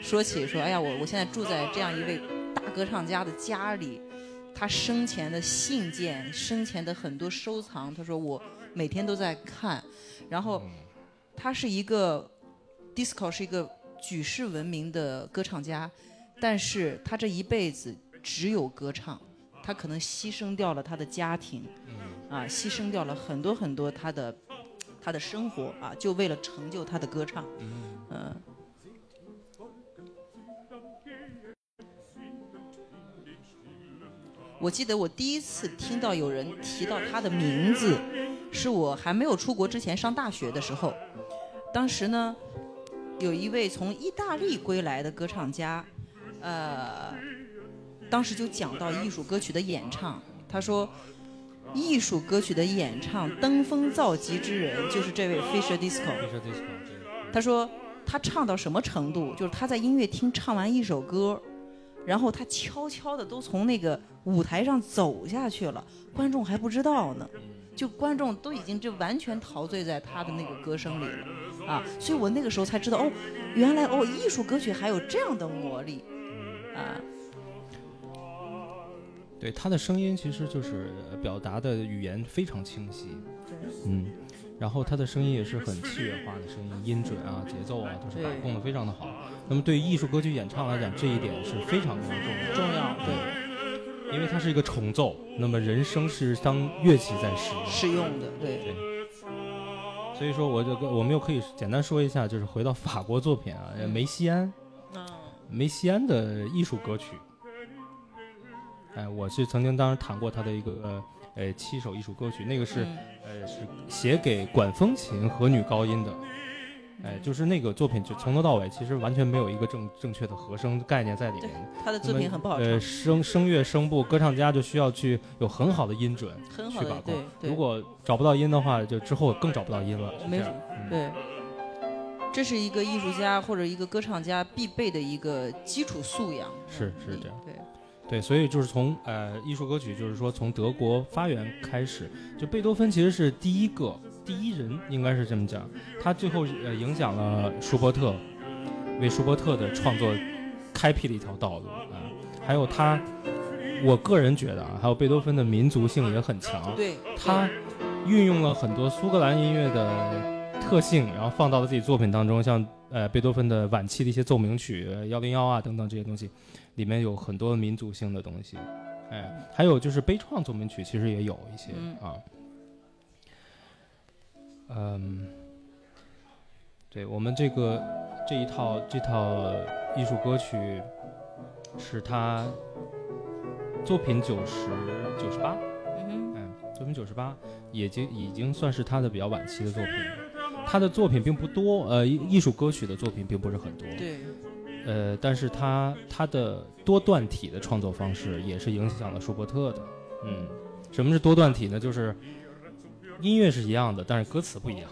说起说，哎呀，我我现在住在这样一位大歌唱家的家里，他生前的信件，生前的很多收藏，他说我每天都在看，然后他是一个 disco 是一个举世闻名的歌唱家，但是他这一辈子只有歌唱，他可能牺牲掉了他的家庭。啊，牺牲掉了很多很多他的他的生活啊，就为了成就他的歌唱。嗯、我记得我第一次听到有人提到他的名字，是我还没有出国之前上大学的时候。当时呢，有一位从意大利归来的歌唱家，呃，当时就讲到艺术歌曲的演唱，他说。艺术歌曲的演唱登峰造极之人就是这位 Fisher Disco。他说他唱到什么程度，就是他在音乐厅唱完一首歌，然后他悄悄的都从那个舞台上走下去了，观众还不知道呢，就观众都已经就完全陶醉在他的那个歌声里了啊！所以我那个时候才知道哦，原来哦艺术歌曲还有这样的魔力啊！对他的声音其实就是呃表达的语言非常清晰，嗯，然后他的声音也是很器乐化的声音，音准啊、节奏啊都是把控的非常的好。那么对于艺术歌曲演唱来讲，这一点是非常非常重要的。重要对。因为它是一个重奏，那么人声是当乐器在使用。使用的，对，对所以说，我就跟我们又可以简单说一下，就是回到法国作品啊，梅西安，嗯梅西安的艺术歌曲。哎，我是曾经当时弹过他的一个呃呃七首艺术歌曲，那个是、嗯呃是写给管风琴和女高音的。哎，就是那个作品，就从头到尾其实完全没有一个正正确的和声概念在里面。他的作品很不好唱，呃，声声乐声部，歌唱家就需要去有很好的音准很好的去把控对。对如果找不到音的话，就之后更找不到音了。没这样。嗯对，这是一个艺术家或者一个歌唱家必备的一个基础素养。是是嗯这样对，所以就是从呃艺术歌曲，就是说从德国发源开始，就贝多芬其实是第一个第一人，应该是这么讲。他最后呃影响了舒伯特，为舒伯特的创作开辟了一条道路啊、还有他，我个人觉得啊，还有贝多芬的民族性也很强。对，他运用了很多苏格兰音乐的特性，然后放到了自己作品当中，像呃贝多芬的晚期的一些奏鸣曲幺零幺啊等等这些东西，里面有很多民族性的东西。哎，还有就是悲怆奏鸣曲，其实也有一些、嗯啊。嗯，对我们这个这一套这套艺术歌曲是他作品九十九十八，嗯哼，嗯，作品九十八，已经已经算是他的比较晚期的作品了。他的作品并不多，呃，艺艺术歌曲的作品并不是很多，对，呃，但是他他的多段体的创作方式也是影响了舒伯特的。嗯，什么是多段体呢？就是音乐是一样的，但是歌词不一样。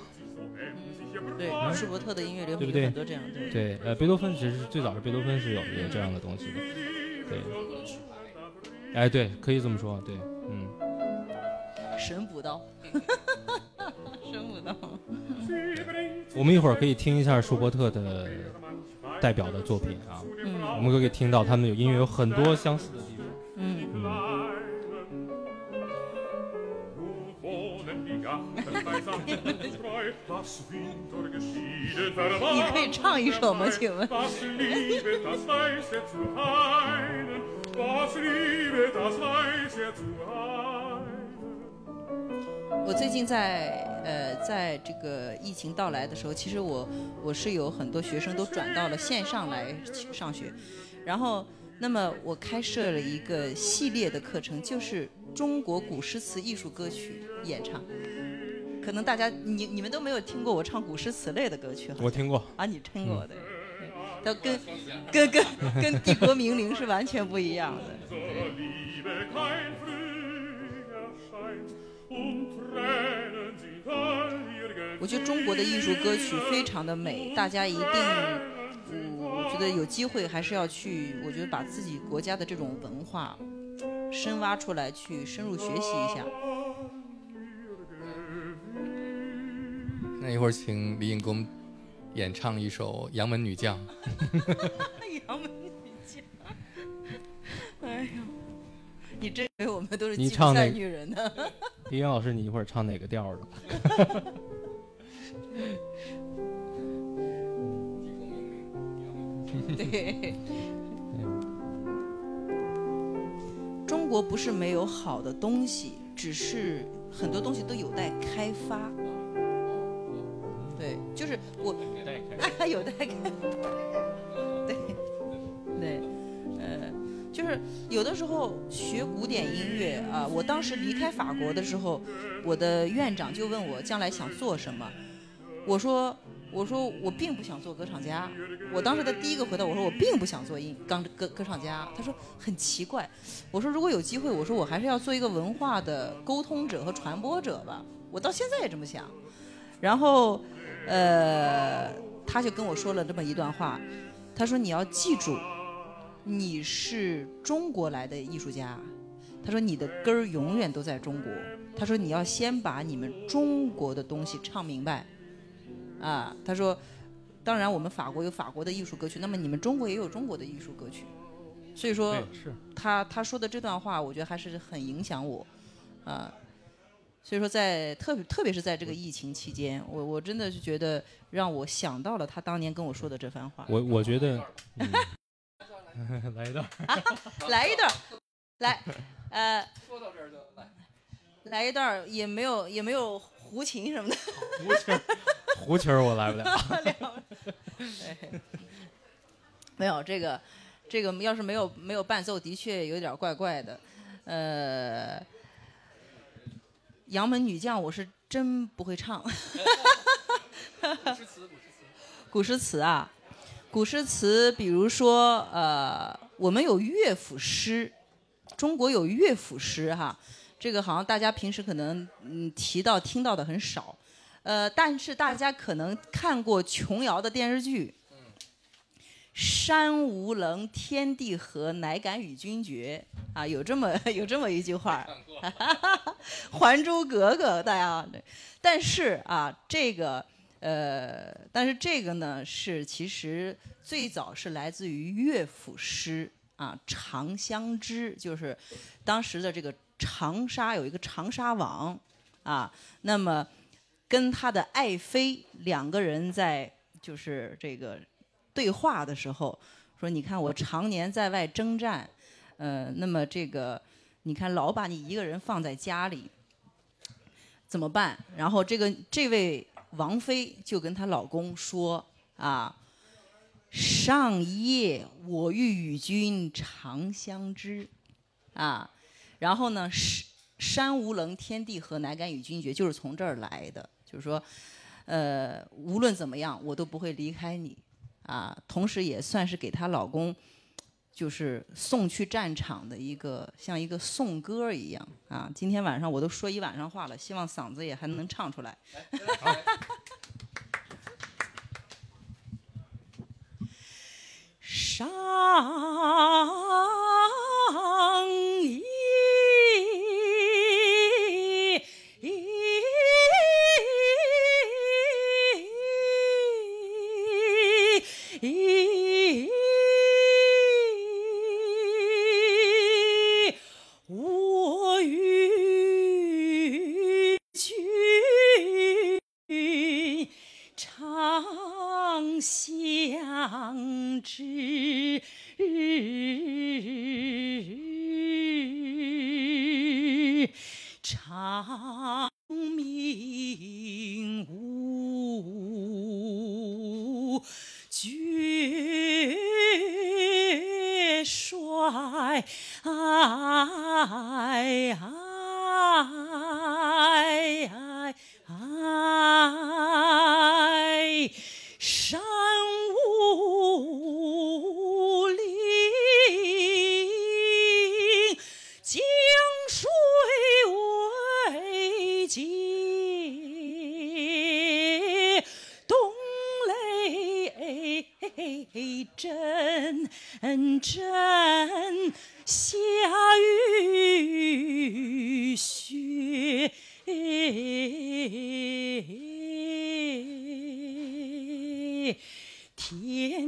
对，舒伯特的音乐里很多这样的。对，呃，贝多芬其实是最早是贝多芬是有有这样的东西的。对，哎，对，可以这么说，对，嗯。神补刀，神补刀。我们一会儿可以听一下舒伯特的代表的作品啊，嗯我们可以听到他们有音乐有很多相似的地方。嗯，嗯，你可以唱一首吗？请问？我最近在呃，在这个疫情到来的时候，其实我我是有很多学生都转到了线上来上学，然后那么我开设了一个系列的课程，就是中国古诗词艺术歌曲演唱。可能大家你你们都没有听过我唱古诗词类的歌曲，我听过。啊，你听过的，对，都跟跟跟跟帝国名伶是完全不一样的。我觉得中国的艺术歌曲非常的美，大家一定，嗯，我觉得有机会还是要去，我觉得把自己国家的这种文化深挖出来，去深入学习一下。那一会儿请李颖给我们演唱一首《杨门女将》。杨门女将，哎呦，你真以为我们都是吉普你唱那女人呢？李英老师，你一会儿唱哪个调儿的？对。中国不是没有好的东西，只是很多东西都有待开发。对，就是我，哎，有待开发。对，就是有的时候学古典音乐啊、我当时离开法国的时候，我的院长就问我将来想做什么，我说。我说我并不想做歌唱家，我当时的第一个回答我说我并不想做音歌歌歌唱家。他说很奇怪，我说如果有机会，我说我还是要做一个文化的沟通者和传播者吧。我到现在也这么想。然后，呃，他就跟我说了这么一段话，他说你要记住，你是中国来的艺术家，他说你的根儿永远都在中国，他说你要先把你们中国的东西唱明白。啊，他说，当然我们法国有法国的艺术歌曲，那么你们中国也有中国的艺术歌曲，所以说他他说的这段话，我觉得还是很影响我，啊，所以说在特别特别是在这个疫情期间，我我真的是觉得让我想到了他当年跟我说的这番话。我我觉得，嗯、来一段。来一段，来，呃，说到这儿就来。来一段也没有也没有胡琴什么的。胡琴儿，胡琴我来不了。没有这个，这个要是没有没有伴奏，的确有点怪怪的。呃，杨门女将我是真不会唱。古诗词古诗词古诗词啊，古诗词，比如说呃，我们有乐府诗，中国有乐府诗哈，这个好像大家平时可能嗯提到听到的很少，呃，但是大家可能看过琼瑶的电视剧。山无棱，天地合，乃敢与君绝啊！有这么 有这么一句话，《还珠格格》大家，但是啊，这个呃，但是这个呢，是其实最早是来自于乐府诗啊，《长相知》就是当时的这个长沙有一个长沙王啊，那么跟他的爱妃两个人在就是这个。对话的时候说：“你看我常年在外征战，呃，那么这个你看老把你一个人放在家里，怎么办？”然后这个这位王妃就跟她老公说：“啊，上夜我欲与君长相知，啊，然后呢，山山无棱，天地合，乃敢与君绝，就是从这儿来的，就是说，呃，无论怎么样，我都不会离开你。”啊，同时也算是给她老公，就是送去战场的一个像一个颂歌一样啊。今天晚上我都说一晚上话了，希望嗓子也还能唱出来。上一。衰。哎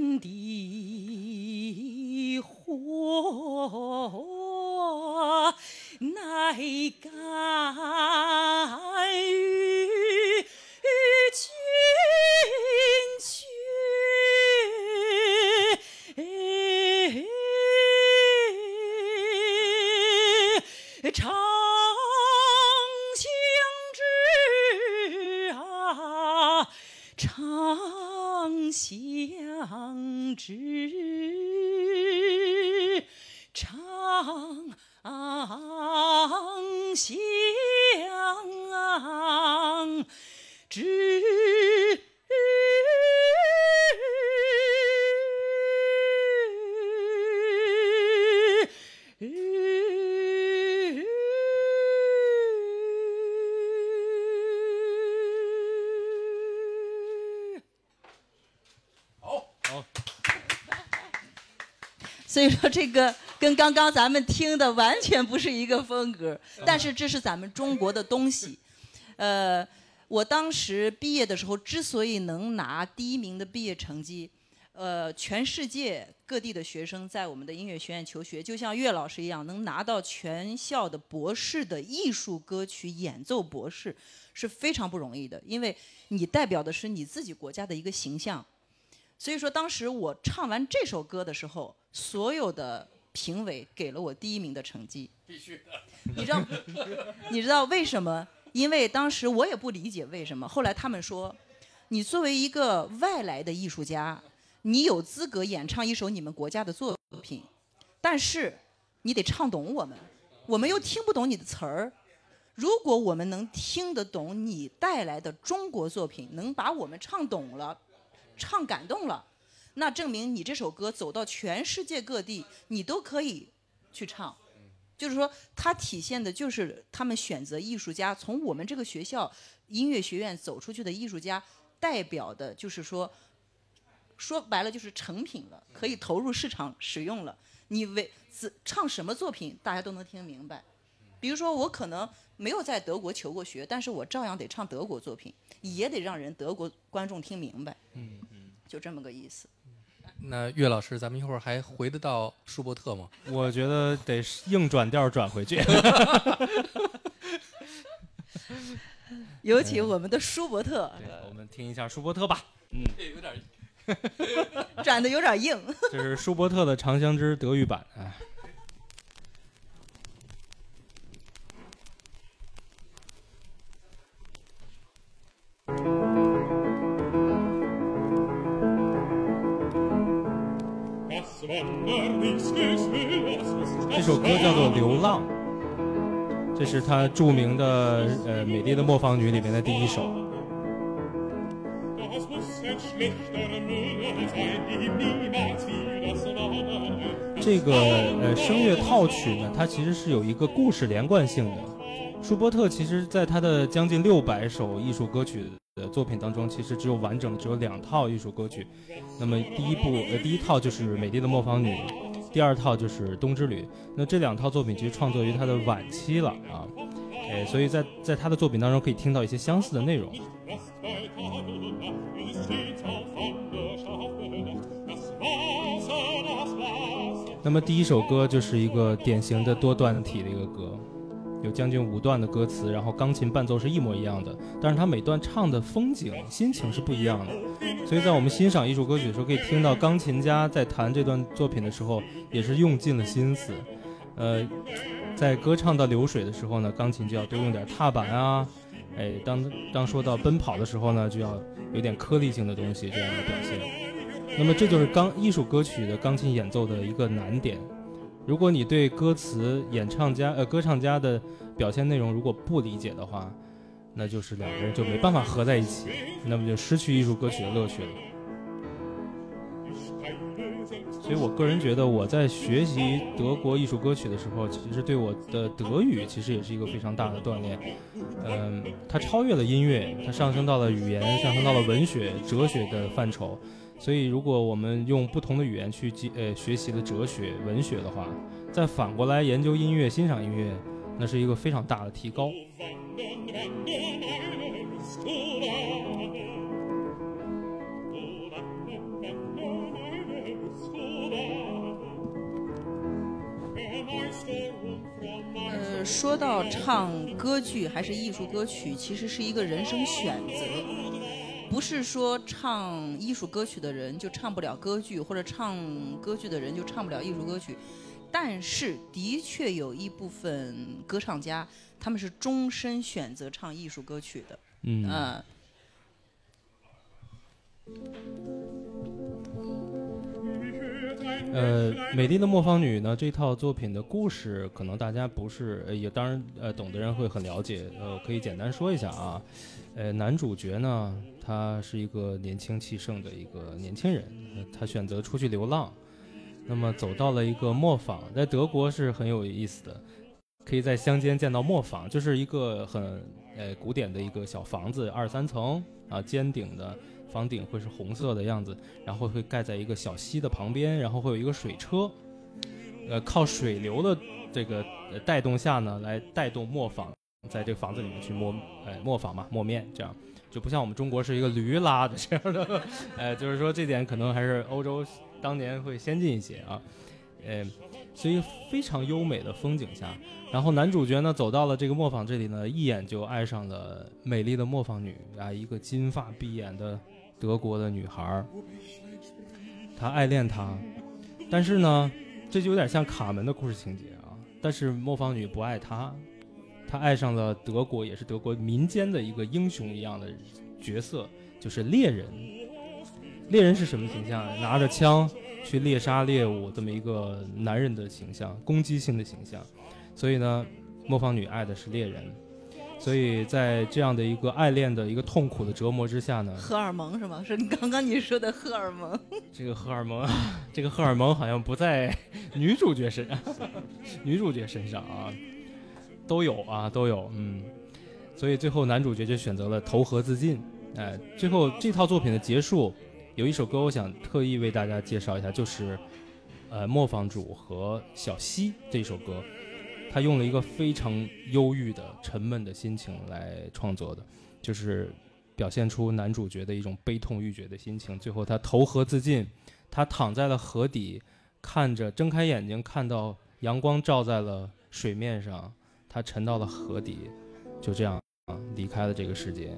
天地火，乃干所以说，这个跟刚刚咱们听的完全不是一个风格，但是这是咱们中国的东西。呃，我当时毕业的时候，之所以能拿第一名的毕业成绩，呃，全世界各地的学生在我们的音乐学院求学，就像岳老师一样，能拿到全校的博士的艺术歌曲演奏博士，是非常不容易的，因为你代表的是你自己国家的一个形象。所以说，当时我唱完这首歌的时候，所有的评委给了我第一名的成绩。必须的。你知道 你知道为什么？因为当时我也不理解为什么。后来他们说，你作为一个外来的艺术家，你有资格演唱一首你们国家的作品，但是你得唱懂我们，我们又听不懂你的词儿。如果我们能听得懂你带来的中国作品，能把我们唱懂了，唱感动了，那证明你这首歌走到全世界各地，你都可以去唱。就是说，它体现的就是他们选择艺术家，从我们这个学校音乐学院走出去的艺术家，代表的就是说，说白了就是成品了，可以投入市场使用了。你为自唱什么作品，大家都能听明白。比如说，我可能没有在德国求过学，但是我照样得唱德国作品，也得让人德国观众听明白。嗯嗯，就这么个意思。那岳老师，咱们一会儿还回得到舒伯特吗？我觉得得硬转调转回去。有请我们的舒伯特，对，我们听一下舒伯特吧。嗯，有点 转的有点硬。这是舒伯特的《长相知》德语版。哎，这首歌叫做《流浪》，这是他著名的呃《美丽的磨坊女》里面的第一首。这个呃声乐套曲呢，它其实是有一个故事连贯性的。舒伯特其实在他的将近六百首艺术歌曲的作品当中，其实只有完整的只有两套艺术歌曲。那么第一部呃第一套就是《美丽的磨坊女》，第二套就是《冬之旅》。那这两套作品其实创作于他的晚期了啊，哎，所以在在他的作品当中可以听到一些相似的内容。那么第一首歌就是一个典型的多段体的一个歌，有将近五段的歌词，然后钢琴伴奏是一模一样的，但是它每段唱的风景、心情是不一样的。所以在我们欣赏艺术歌曲的时候，可以听到钢琴家在弹这段作品的时候，也是用尽了心思。呃，在歌唱到流水的时候呢，钢琴就要多用点踏板啊，哎，当当说到奔跑的时候呢，就要有点颗粒性的东西这样的表现。那么这就是钢艺术歌曲的钢琴演奏的一个难点。如果你对歌词、演唱家呃歌唱家的表现内容如果不理解的话，那就是两个人就没办法合在一起，那么就失去艺术歌曲的乐趣了。所以我个人觉得，我在学习德国艺术歌曲的时候，其实对我的德语其实也是一个非常大的锻炼。嗯，它超越了音乐，它上升到了语言，上升到了文学、哲学的范畴。所以如果我们用不同的语言去记呃学习了哲学文学的话再反过来研究音乐欣赏音乐那是一个非常大的提高。呃说到唱歌剧还是艺术歌曲其实是一个人生选择。不是说唱艺术歌曲的人就唱不了歌剧，或者唱歌剧的人就唱不了艺术歌曲。但是，的确有一部分歌唱家，他们是终身选择唱艺术歌曲的。嗯，嗯，呃，《美丽的磨坊女》呢，这套作品的故事，可能大家不是，呃也当然，呃，懂的人会很了解。呃，可以简单说一下啊。呃，男主角呢，他是一个年轻气盛的一个年轻人，他选择出去流浪，那么走到了一个磨坊，在德国是很有意思的，可以在乡间见到磨坊，就是一个很呃古典的一个小房子，二三层啊，尖顶的。房顶会是红色的样子，然后会盖在一个小溪的旁边，然后会有一个水车，呃，靠水流的这个带动下呢，来带动磨坊在这个房子里面去磨，呃，磨坊嘛，磨面，这样就不像我们中国是一个驴拉的这样的，呃，就是说这点可能还是欧洲当年会先进一些啊，呃，所以非常优美的风景下，然后男主角呢走到了这个磨坊这里呢，一眼就爱上了美丽的磨坊女啊，一个金发碧眼的德国的女孩，他爱恋她，但是呢，这就有点像卡门的故事情节啊。但是磨坊女不爱他，她爱上了德国，也是德国民间的一个英雄一样的角色，就是猎人。猎人是什么形象？拿着枪去猎杀猎物，这么一个男人的形象，攻击性的形象。所以呢，磨坊女爱的是猎人。所以在这样的一个爱恋的一个痛苦的折磨之下呢，荷尔蒙是吗？是你刚刚你说的荷尔蒙。这个荷尔蒙，这个荷尔蒙好像不在 女主角身上，女主角身上啊，都有啊，都有，嗯。所以最后男主角就选择了投河自尽。哎，最后这套作品的结束，有一首歌我想特意为大家介绍一下，就是呃磨坊主和小溪这首歌。他用了一个非常忧郁的、沉闷的心情来创作的，就是表现出男主角的一种悲痛欲绝的心情。最后他投河自尽，他躺在了河底，看着睁开眼睛，看到阳光照在了水面上，他沉到了河底就这样啊离开了这个世界。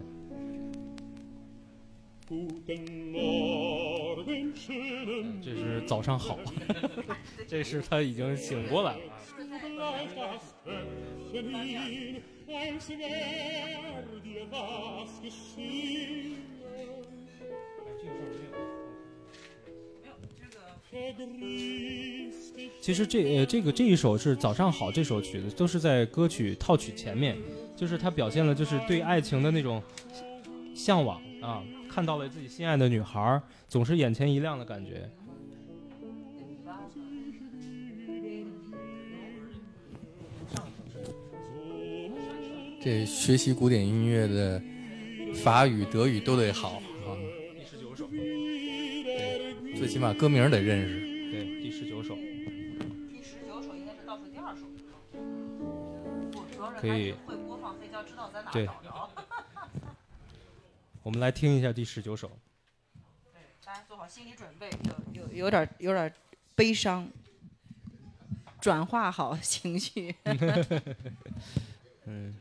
这是早上好。这是他已经醒过来了。其实这呃这个这一首是早上好这首曲子都是在歌曲套曲前面，就是它表现了就是对爱情的那种向往啊，看到了自己心爱的女孩，总是眼前一亮的感觉。这学习古典音乐的法语、德语都得好，最起码歌名得认识。对，第十九首第十九首应该是倒数第二首。我主要是可以会播放黑胶，知道在哪对找着。我们来听一下第十九首。对，大家做好心理准备，有有有点有点悲伤，转化好情绪。嗯，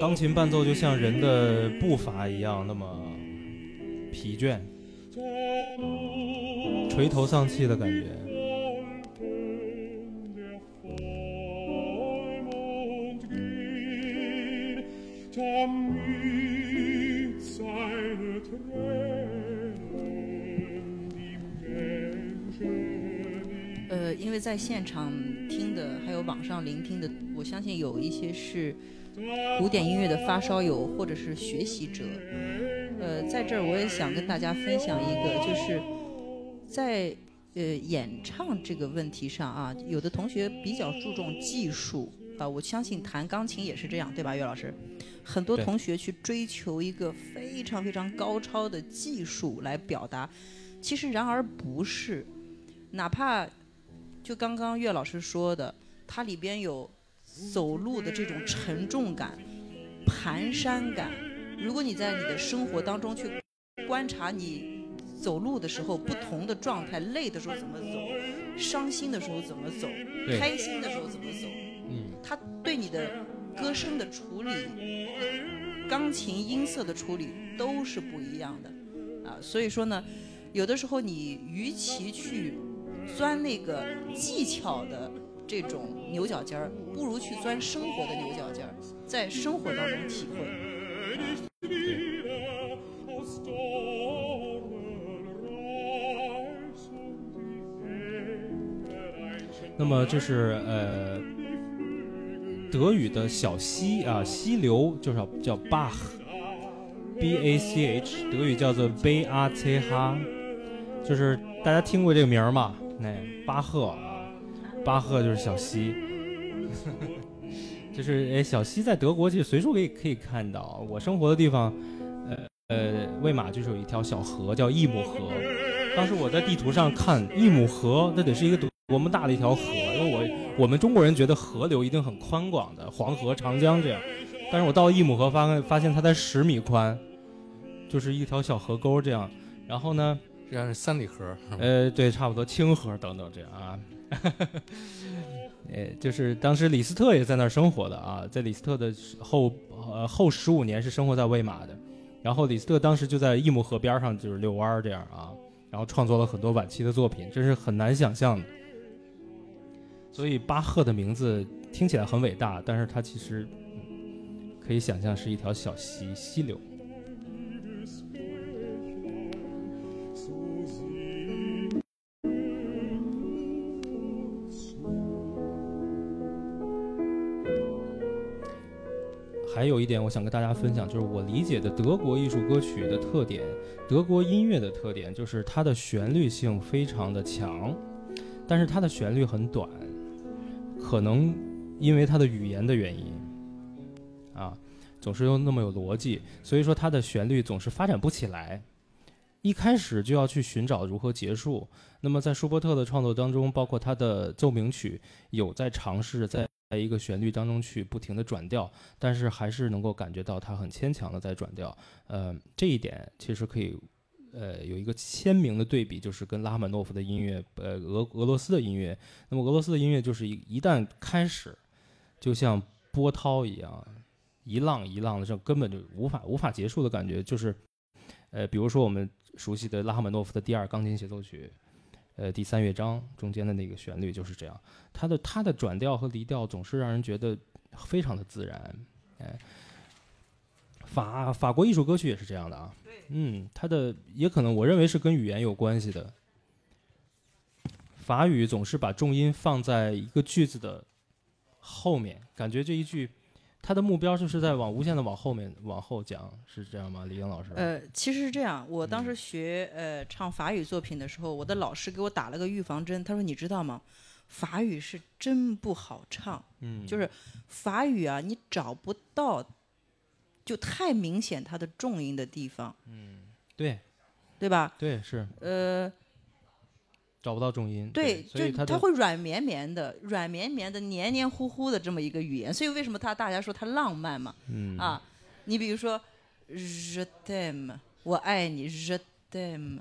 钢琴伴奏就像人的步伐一样，那么疲倦、垂头丧气的感觉。为在现场听的，还有网上聆听的，我相信有一些是古典音乐的发烧友或者是学习者。呃，在这儿我也想跟大家分享一个，就是在呃演唱这个问题上啊，有的同学比较注重技术啊，我相信弹钢琴也是这样，对吧，岳老师？很多同学去追求一个非常非常高超的技术来表达，其实然而不是，哪怕就刚刚岳老师说的，它里边有走路的这种沉重感、蹒跚感。如果你在你的生活当中去观察你走路的时候不同的状态，累的时候怎么走，伤心的时候怎么走，开心的时候怎么走，嗯，它对你的歌声的处理、钢琴音色的处理都是不一样的啊。所以说呢，有的时候你与其去钻那个技巧的这种牛角尖儿，不如去钻生活的牛角尖儿，在生活当中体会。那么这是呃德语的小溪啊，溪流就是叫 Bach，B A C H，德语叫做 B A C H，就是大家听过这个名儿吗？那巴赫啊，巴赫就是小溪。就是哎，小溪在德国其实随处可以可以看到。我生活的地方，呃呃，魏玛就是有一条小河叫伊姆河。当时我在地图上看伊姆河，那得是一个多多么大的一条河，因为我我们中国人觉得河流一定很宽广的，黄河、长江这样。但是我到了伊姆河发发现它才十米宽，就是一条小河沟这样。然后呢，实际上是三里河。呃，对，差不多清河等等这样啊。呃，就是当时李斯特也在那儿生活的啊，在李斯特的后呃后十五年是生活在魏玛的，然后李斯特当时就在伊姆河边上就是遛弯儿这样啊，然后创作了很多晚期的作品，这是很难想象的。所以巴赫的名字听起来很伟大，但是他其实可以想象是一条小溪溪流。还有一点，我想跟大家分享，就是我理解的德国艺术歌曲的特点，德国音乐的特点就是它的旋律性非常的强，但是它的旋律很短，可能因为它的语言的原因，啊，总是又那么有逻辑，所以说它的旋律总是发展不起来，一开始就要去寻找如何结束。那么在舒伯特的创作当中，包括他的奏鸣曲，有在尝试在在一个旋律当中去不停的转调，但是还是能够感觉到它很牵强的在转调。呃，这一点其实可以，呃，有一个鲜明的对比，就是跟拉赫曼诺夫的音乐，呃，俄俄罗斯的音乐。那么俄罗斯的音乐就是一一旦开始，就像波涛一样，一浪一浪的，这根本就无法无法结束的感觉。就是，呃，比如说我们熟悉的拉赫曼诺夫的第二钢琴协奏曲。呃，第三乐章中间的那个旋律就是这样，它的它的转调和离调总是让人觉得非常的自然，哎，法法国艺术歌曲也是这样的啊，嗯，它的也可能我认为是跟语言有关系的，法语总是把重音放在一个句子的后面，感觉这一句它的目标就是在往无限的往后面往后讲，是这样吗？李英老师？呃，其实是这样，我当嗯时学呃唱法语作品的时候，我的老师给我打了个预防针，他说你知道吗？法语是真不好唱，嗯，就是法语啊，你找不到，就太明显它的重音的地方，嗯对对吧？对是呃，找不到重音，对，就它会软绵绵的、软绵绵的、黏黏糊糊的这么一个语言，所以为什么他大家说它浪漫嘛？嗯啊，你比如说 je t'aime，我爱你，je t'aime，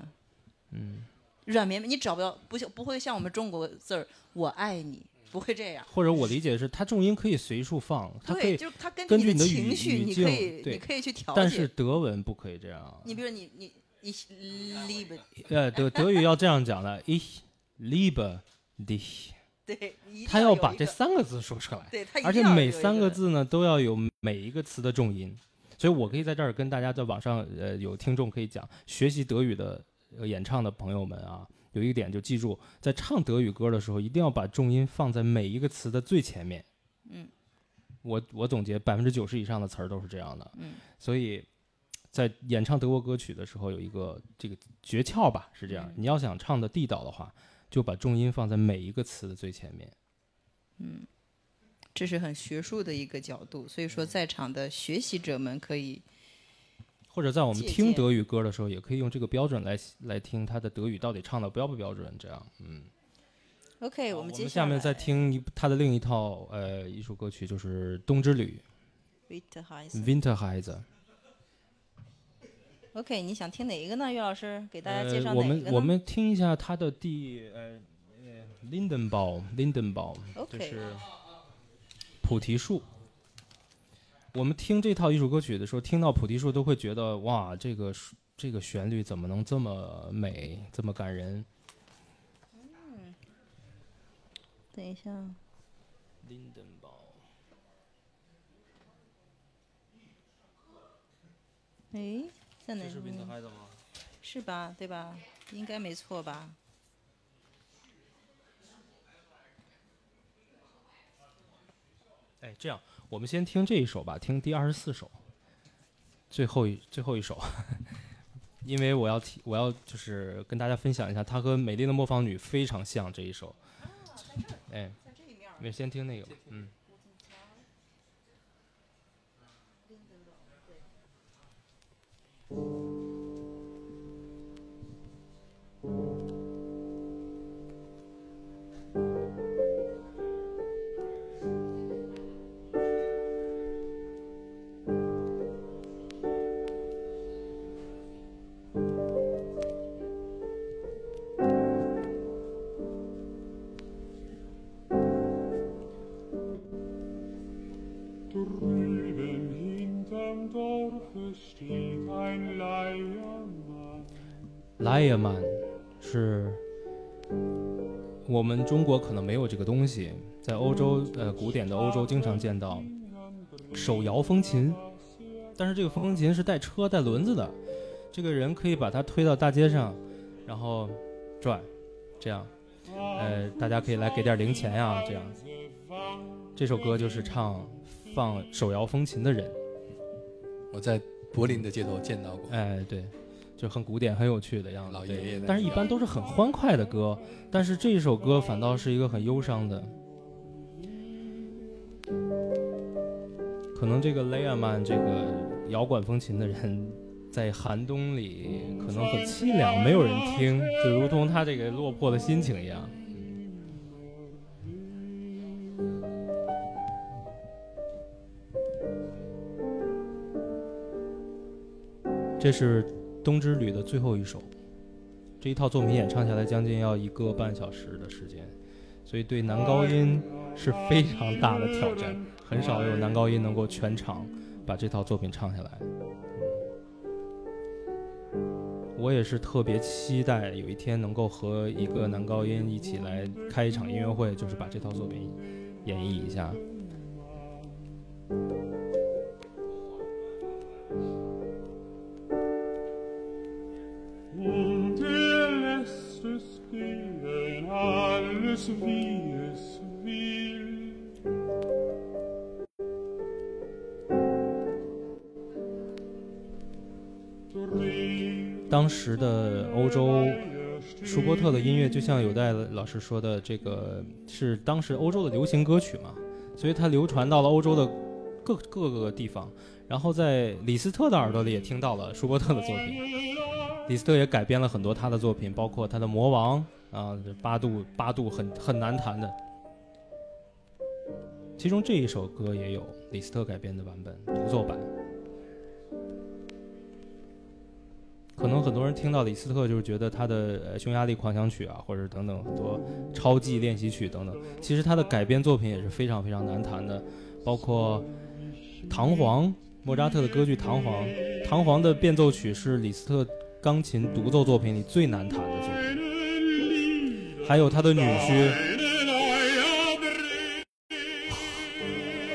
嗯。软绵绵，你找不到，不像不会像我们中国字儿“我爱你”，不会这样。或者我理解是，它重音可以随处放，它可对，以，就是它根根据你的情绪，你可以你可以去调节但是。德文不可以这样。你比如你你你 liebe，呃，德德语要这样讲的，ich liebe dich，对，他要把这三个字说出来，对而且每三个字呢都要有每一个词的重音，所以我可以在这儿跟大家在网上呃有听众可以讲，学习德语的、呃、演唱的朋友们啊，有一个点就记住，在唱德语歌的时候，一定要把重音放在每一个词的最前面。嗯，我我总结百分之九十以上的词儿都是这样的。嗯，所以在演唱德国歌曲的时候，有一个这个诀窍吧，是这样，嗯你要想唱的地道的话，就把重音放在每一个词的最前面。嗯这是很学术的一个角度，所以说在场的学习者们可以或者在我们听德语歌的时候，也可以用这个标准来来听他的德语到底唱的标不标准。这样，嗯，OK，好我我们接下面再听一他的另一套呃一首歌曲，就是《冬之旅 Winterreise。（Winterreise）。OK，你想听哪一个呢？岳老师给大家介绍哪一个呢？们我们听一下他的第呃呃 Lindenbaum Lindenbaum，就 OK 是菩提树。我们听这套艺术歌曲的时候，听到菩提树都会觉得哇，这个这个旋律怎么能这么美，这么感人等一下，？Lindenbaum，哎，在哪？这是 Winterreise 吗？是吧？对吧？应该没错吧？哎，这样，我们先听这一首吧，听第二十四首，最后一最后一首，因为我要提，我要就是跟大家分享一下，它和《美丽的磨坊女》非常像这一首。哎，没先听那个，嗯。うん。莱耶曼是我们中国可能没有这个东西，在欧洲呃古典的欧洲经常见到手摇风琴，但是这个风琴是带车带轮子的，这个人可以把它推到大街上，然后转，这样，呃大家可以来给点零钱呀、这样。这首歌就是唱放手摇风琴的人。我在柏林的街头见到过。哎，对，就很古典、很有趣的样子。对老爷爷在但是一般都是很欢快的歌，但是这一首歌反倒是一个很忧伤的。可能这个雷亚曼这个摇滚风琴的人，在寒冬里可能很凄凉，没有人听，就如同他这个落魄的心情一样。这是冬之旅的最后一首，这一套作品演唱下来将近要一个半小时的时间，所以对男高音是非常大的挑战，很少有男高音能够全场把这套作品唱下来。我也是特别期待有一天能够和一个男高音一起来开一场音乐会，就是把这套作品演绎一下。当时的欧洲，舒伯特的音乐就像有代老师说的，这个是当时欧洲的流行歌曲嘛，所以它流传到了欧洲的各各个地方。然后在李斯特的耳朵里也听到了舒伯特的作品，李斯特也改编了很多他的作品，包括他的《魔王》啊，八度八度很很难弹的。其中这一首歌也有李斯特改编的版本，独奏版。可能很多人听到李斯特就是觉得他的呃匈牙利狂想曲啊，或者等等很多超级练习曲等等。其实他的改编作品也是非常非常难弹的，包括《唐璜》莫扎特的歌剧《唐璜》，《唐璜》的变奏曲是李斯特钢琴独奏作品里最难弹的作品，还有他的女婿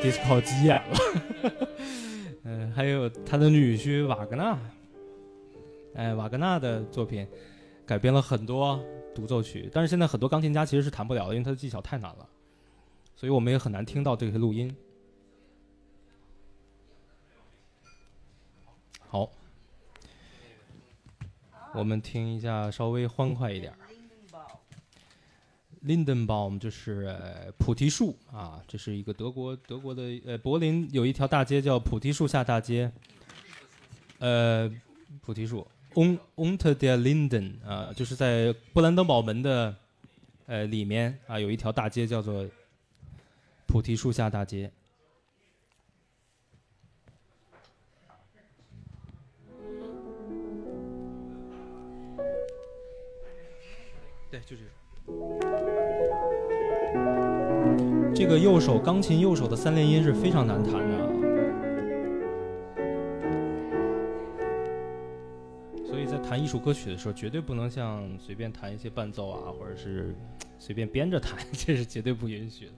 disco 急眼了，嗯，还有他的女婿瓦格纳。哎，瓦格纳的作品改编了很多独奏曲，但是现在很多钢琴家其实是弹不了的，因为他的技巧太难了，所以我们也很难听到这些录音。好，我们听一下稍微欢快一点。Lindenbaum 就是、菩提树啊，这是一个德国德国的呃柏林有一条大街叫菩提树下大街，呃菩提树 Un Unter der Linden 啊，就是在布兰登堡门的呃里面啊有一条大街叫做菩提树下大街。对，就这首。这个右手钢琴右手的三连音是非常难弹的弹艺术歌曲的时候，绝对不能像随便弹一些伴奏啊，或者是随便编着弹，这是绝对不允许的。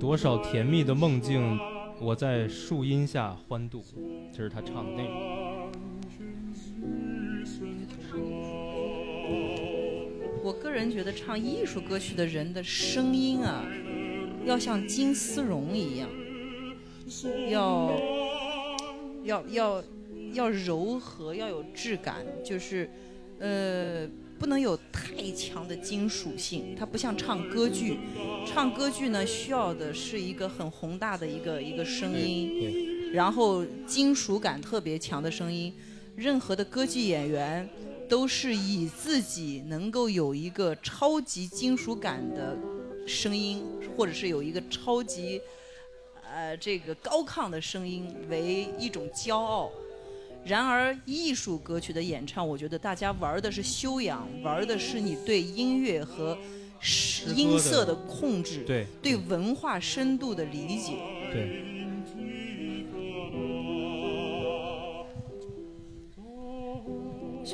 多少甜蜜的梦境，我在树荫下欢度，这是他唱的内容。我个人觉得唱艺术歌曲的人的声音啊，要像金丝绒一样，要要要要柔和，要有质感，就是呃不能有太强的金属性。它不像唱歌剧，唱歌剧呢需要的是一个很宏大的一个一个声音，然后金属感特别强的声音。任何的歌剧演员都是以自己能够有一个超级金属感的声音，或者是有一个超级呃这个高亢的声音为一种骄傲。然而，艺术歌曲的演唱，我觉得大家玩的是修养，玩的是你对音乐和音色的控制，对对文化深度的理解。对，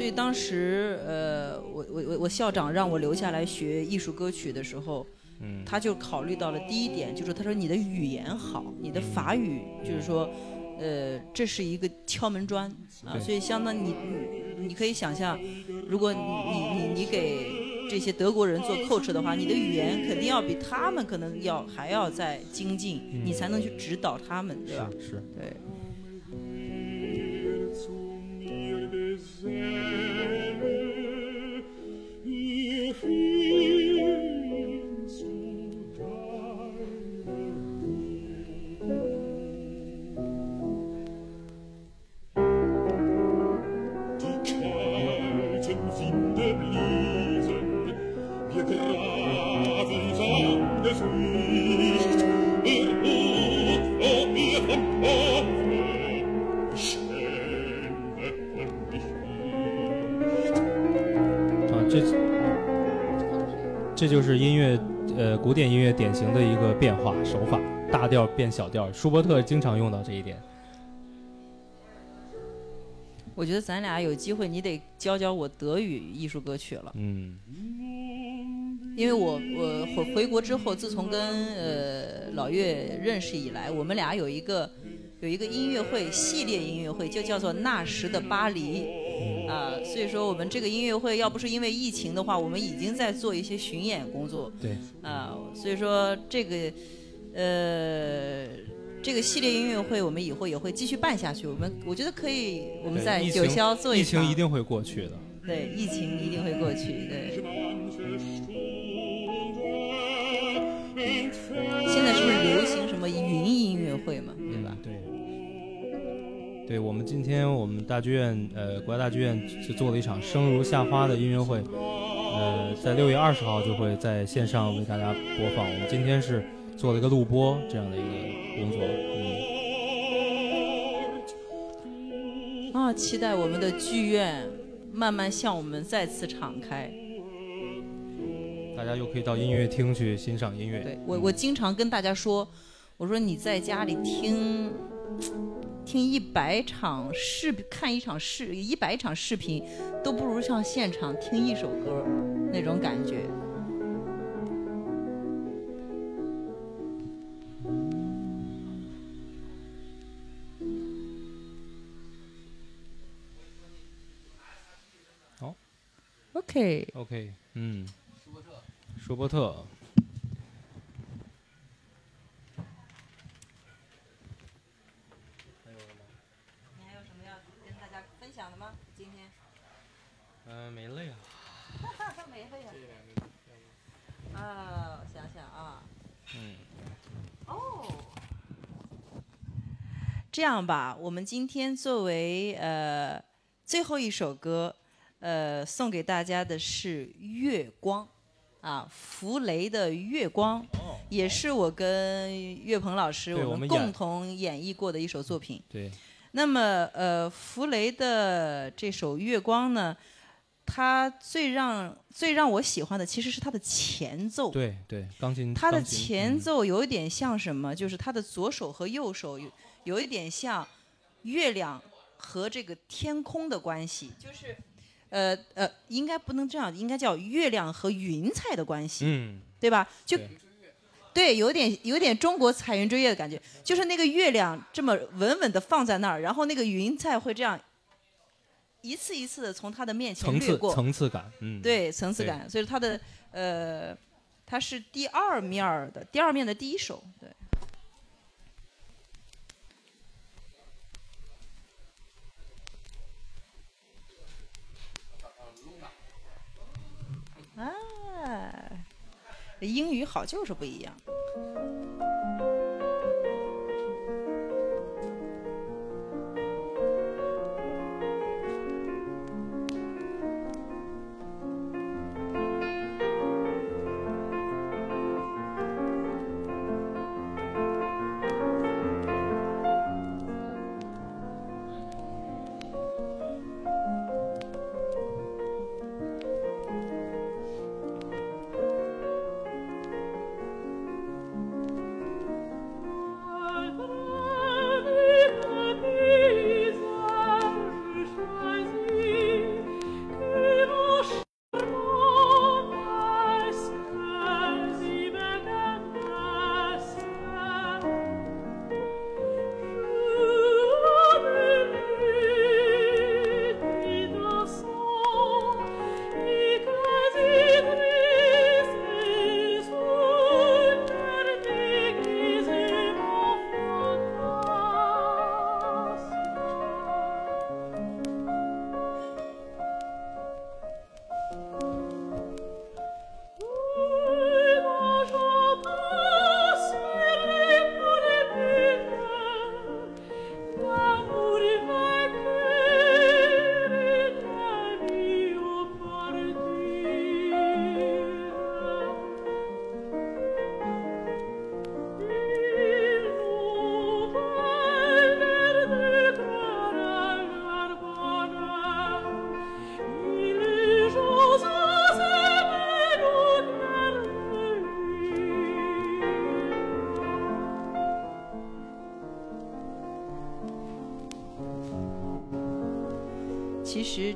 所以当时，呃，我我我我校长让我留下来学艺术歌曲的时候，嗯，他就考虑到了第一点，就是他说你的语言好，你的法语就是说，呃，这是一个敲门砖啊，所以相当你你你可以想象，如果你你你你给这些德国人做 coach 的话，你的语言肯定要比他们可能要还要再精进，嗯你才能去指导他们，对吧？是是，对。乐典型的一个变化手法，大调变小调。舒伯特经常用到这一点。我觉得咱俩有机会，你得教教我德语艺术歌曲了，嗯因为我我回回国之后，自从跟呃老岳认识以来，我们俩有一个有一个音乐会系列音乐会，就叫做那时的巴黎啊、所以说我们这个音乐会要不是因为疫情的话，我们已经在做一些巡演工作对，啊、所以说这个呃。这个系列音乐会我们以后也会继续办下去。我们我觉得可以，我们在九霄做一疫情一定会过去的。对，疫情一定会过去。对，现在是不是流行什么云音乐会嘛？对我们今天我们大剧院，呃，国家大剧院是做了一场《生如夏花》的音乐会，呃，在六月二十号就会在线上为大家播放。我们今天是做了一个录播这样的一个工作，嗯，啊，期待我们的剧院慢慢向我们再次敞开。大家又可以到音乐厅去欣赏音乐。对我，我经常跟大家说，我说你在家里听听一百场视看一场视一百场视频，都不如上现场听一首歌那种感觉。好，OK，OK，嗯，舒伯特，你还有什么要跟大家分享的吗？今天？嗯、没累啊。没会呀。啊，我想想啊。嗯。哦。这样吧，我们今天作为呃最后一首歌，呃，送给大家的是《月光》，啊，弗雷的《月光》，也是我跟岳鹏老师我们共同演绎过的一首作品。对，那么，呃，弗雷的这首《月光》呢，它最让最让我喜欢的其实是它的前奏。对对，钢琴。它的前嗯奏有一点像什么？就是他的左手和右手有有一点像月亮和这个天空的关系，就是呃呃，应该不能这样，应该叫月亮和云彩的关系，嗯，对吧？就对。对，有点有点中国彩云追月的感觉，就是那个月亮这么稳稳的放在那儿，然后那个云彩会这样一次一次的从他的面前层次掠过，层次感，嗯，对层次对。感，所以它的呃，它是第二面儿的第二面的第一首，对。啊，英语好就是不一样。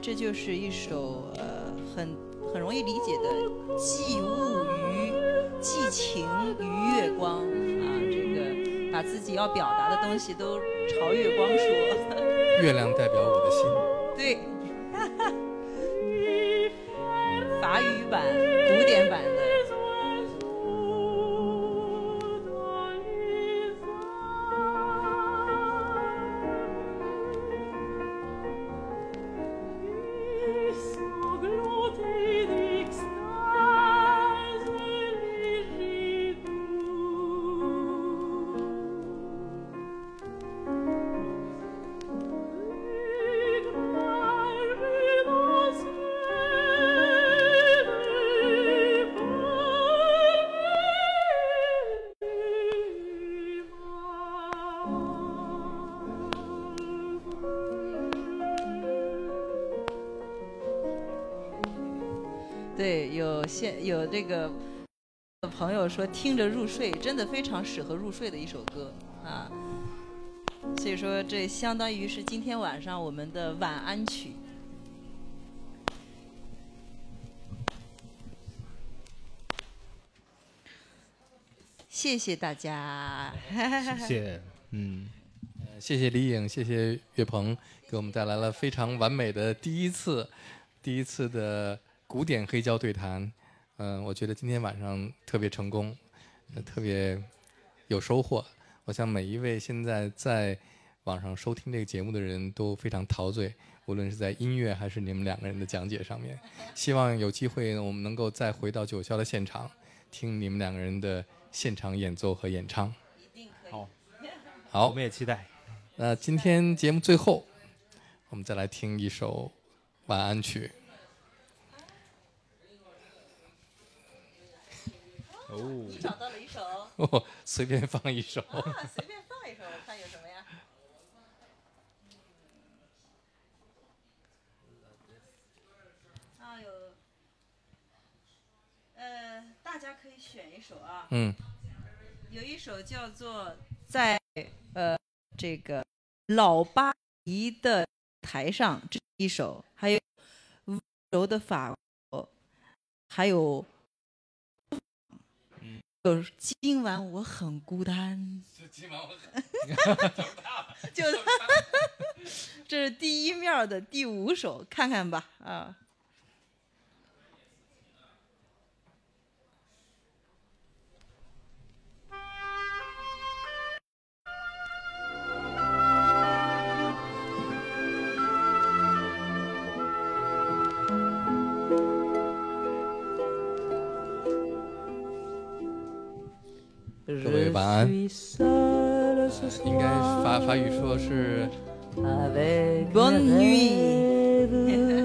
这就是一首有这个朋友说听着入睡，真的非常适合入睡的一首歌啊。所以说，这相当于是今天晚上我们的晚安曲。谢谢大家。谢谢，嗯，呃谢谢李颖，谢谢岳鹏，给我们带来了非常完美的第一次，第一次的古典黑胶对谈。嗯、我觉得今天晚上特别成功，呃特别有收获。我想每一位现在在网上收听这个节目的人都非常陶醉，无论是在音乐还是你们两个人的讲解上面。希望有机会，我们能够再回到九霄的现场，听你们两个人的现场演奏和演唱。好，好，我们也期待。那今天节目最后，我们再来听一首晚安曲。哦，找到了一首，哦，随便放一首。啊，随便放一首，我看有什么呀？啊，有，呃，大家可以选一首啊。嗯，有一首叫做在呃这个老巴黎的台上这一首，还有温柔的法国，还有，有今晚我很孤单，今晚我 就 这是第一面的第五首，看看吧啊。各位晚安。应该法法语说是 Bonne nuit. rêves.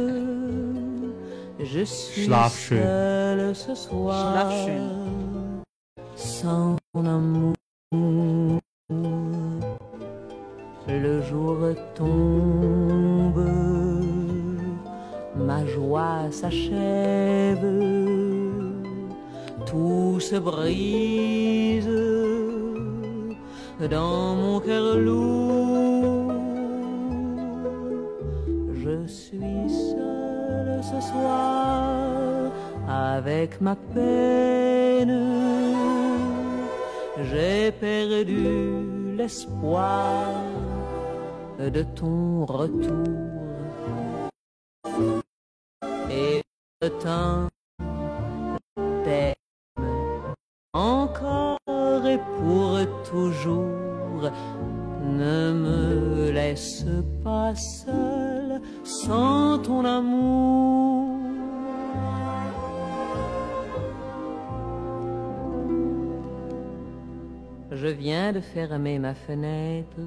Je suis Schlaf schön. seul ce soir Schlaf schön. sans ton amour. Le jour tombe, ma joie s'achève, tout se brise dans mon cœur lourd. Je suis seul ce soir avec ma peine. J'ai perdu l'espoir de ton retour. Et le temps fermer ma fenêtre.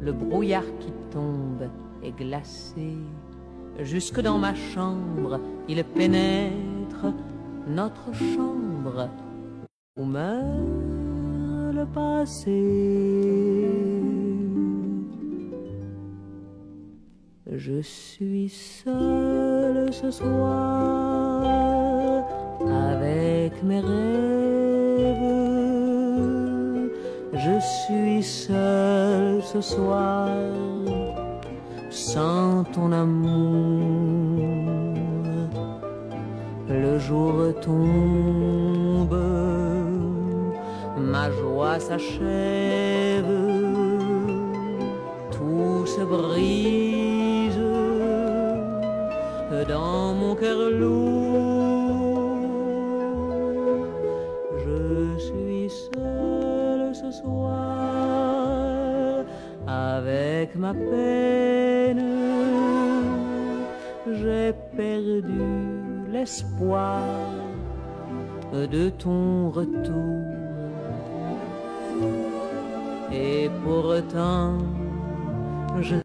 Le brouillard qui tombe est glacé. Jusque dans ma chambre, il pénètre notre chambre où meurt le passé. Je suis seul ce soir avec mes rêves. Je suis seul ce soir sans ton amour. Le jour tombe, ma joie s'achève, tout se brise dans mon cœur lourd. Avec ma peine. J'ai perdu l'espoir de ton retour. Et pourtant, je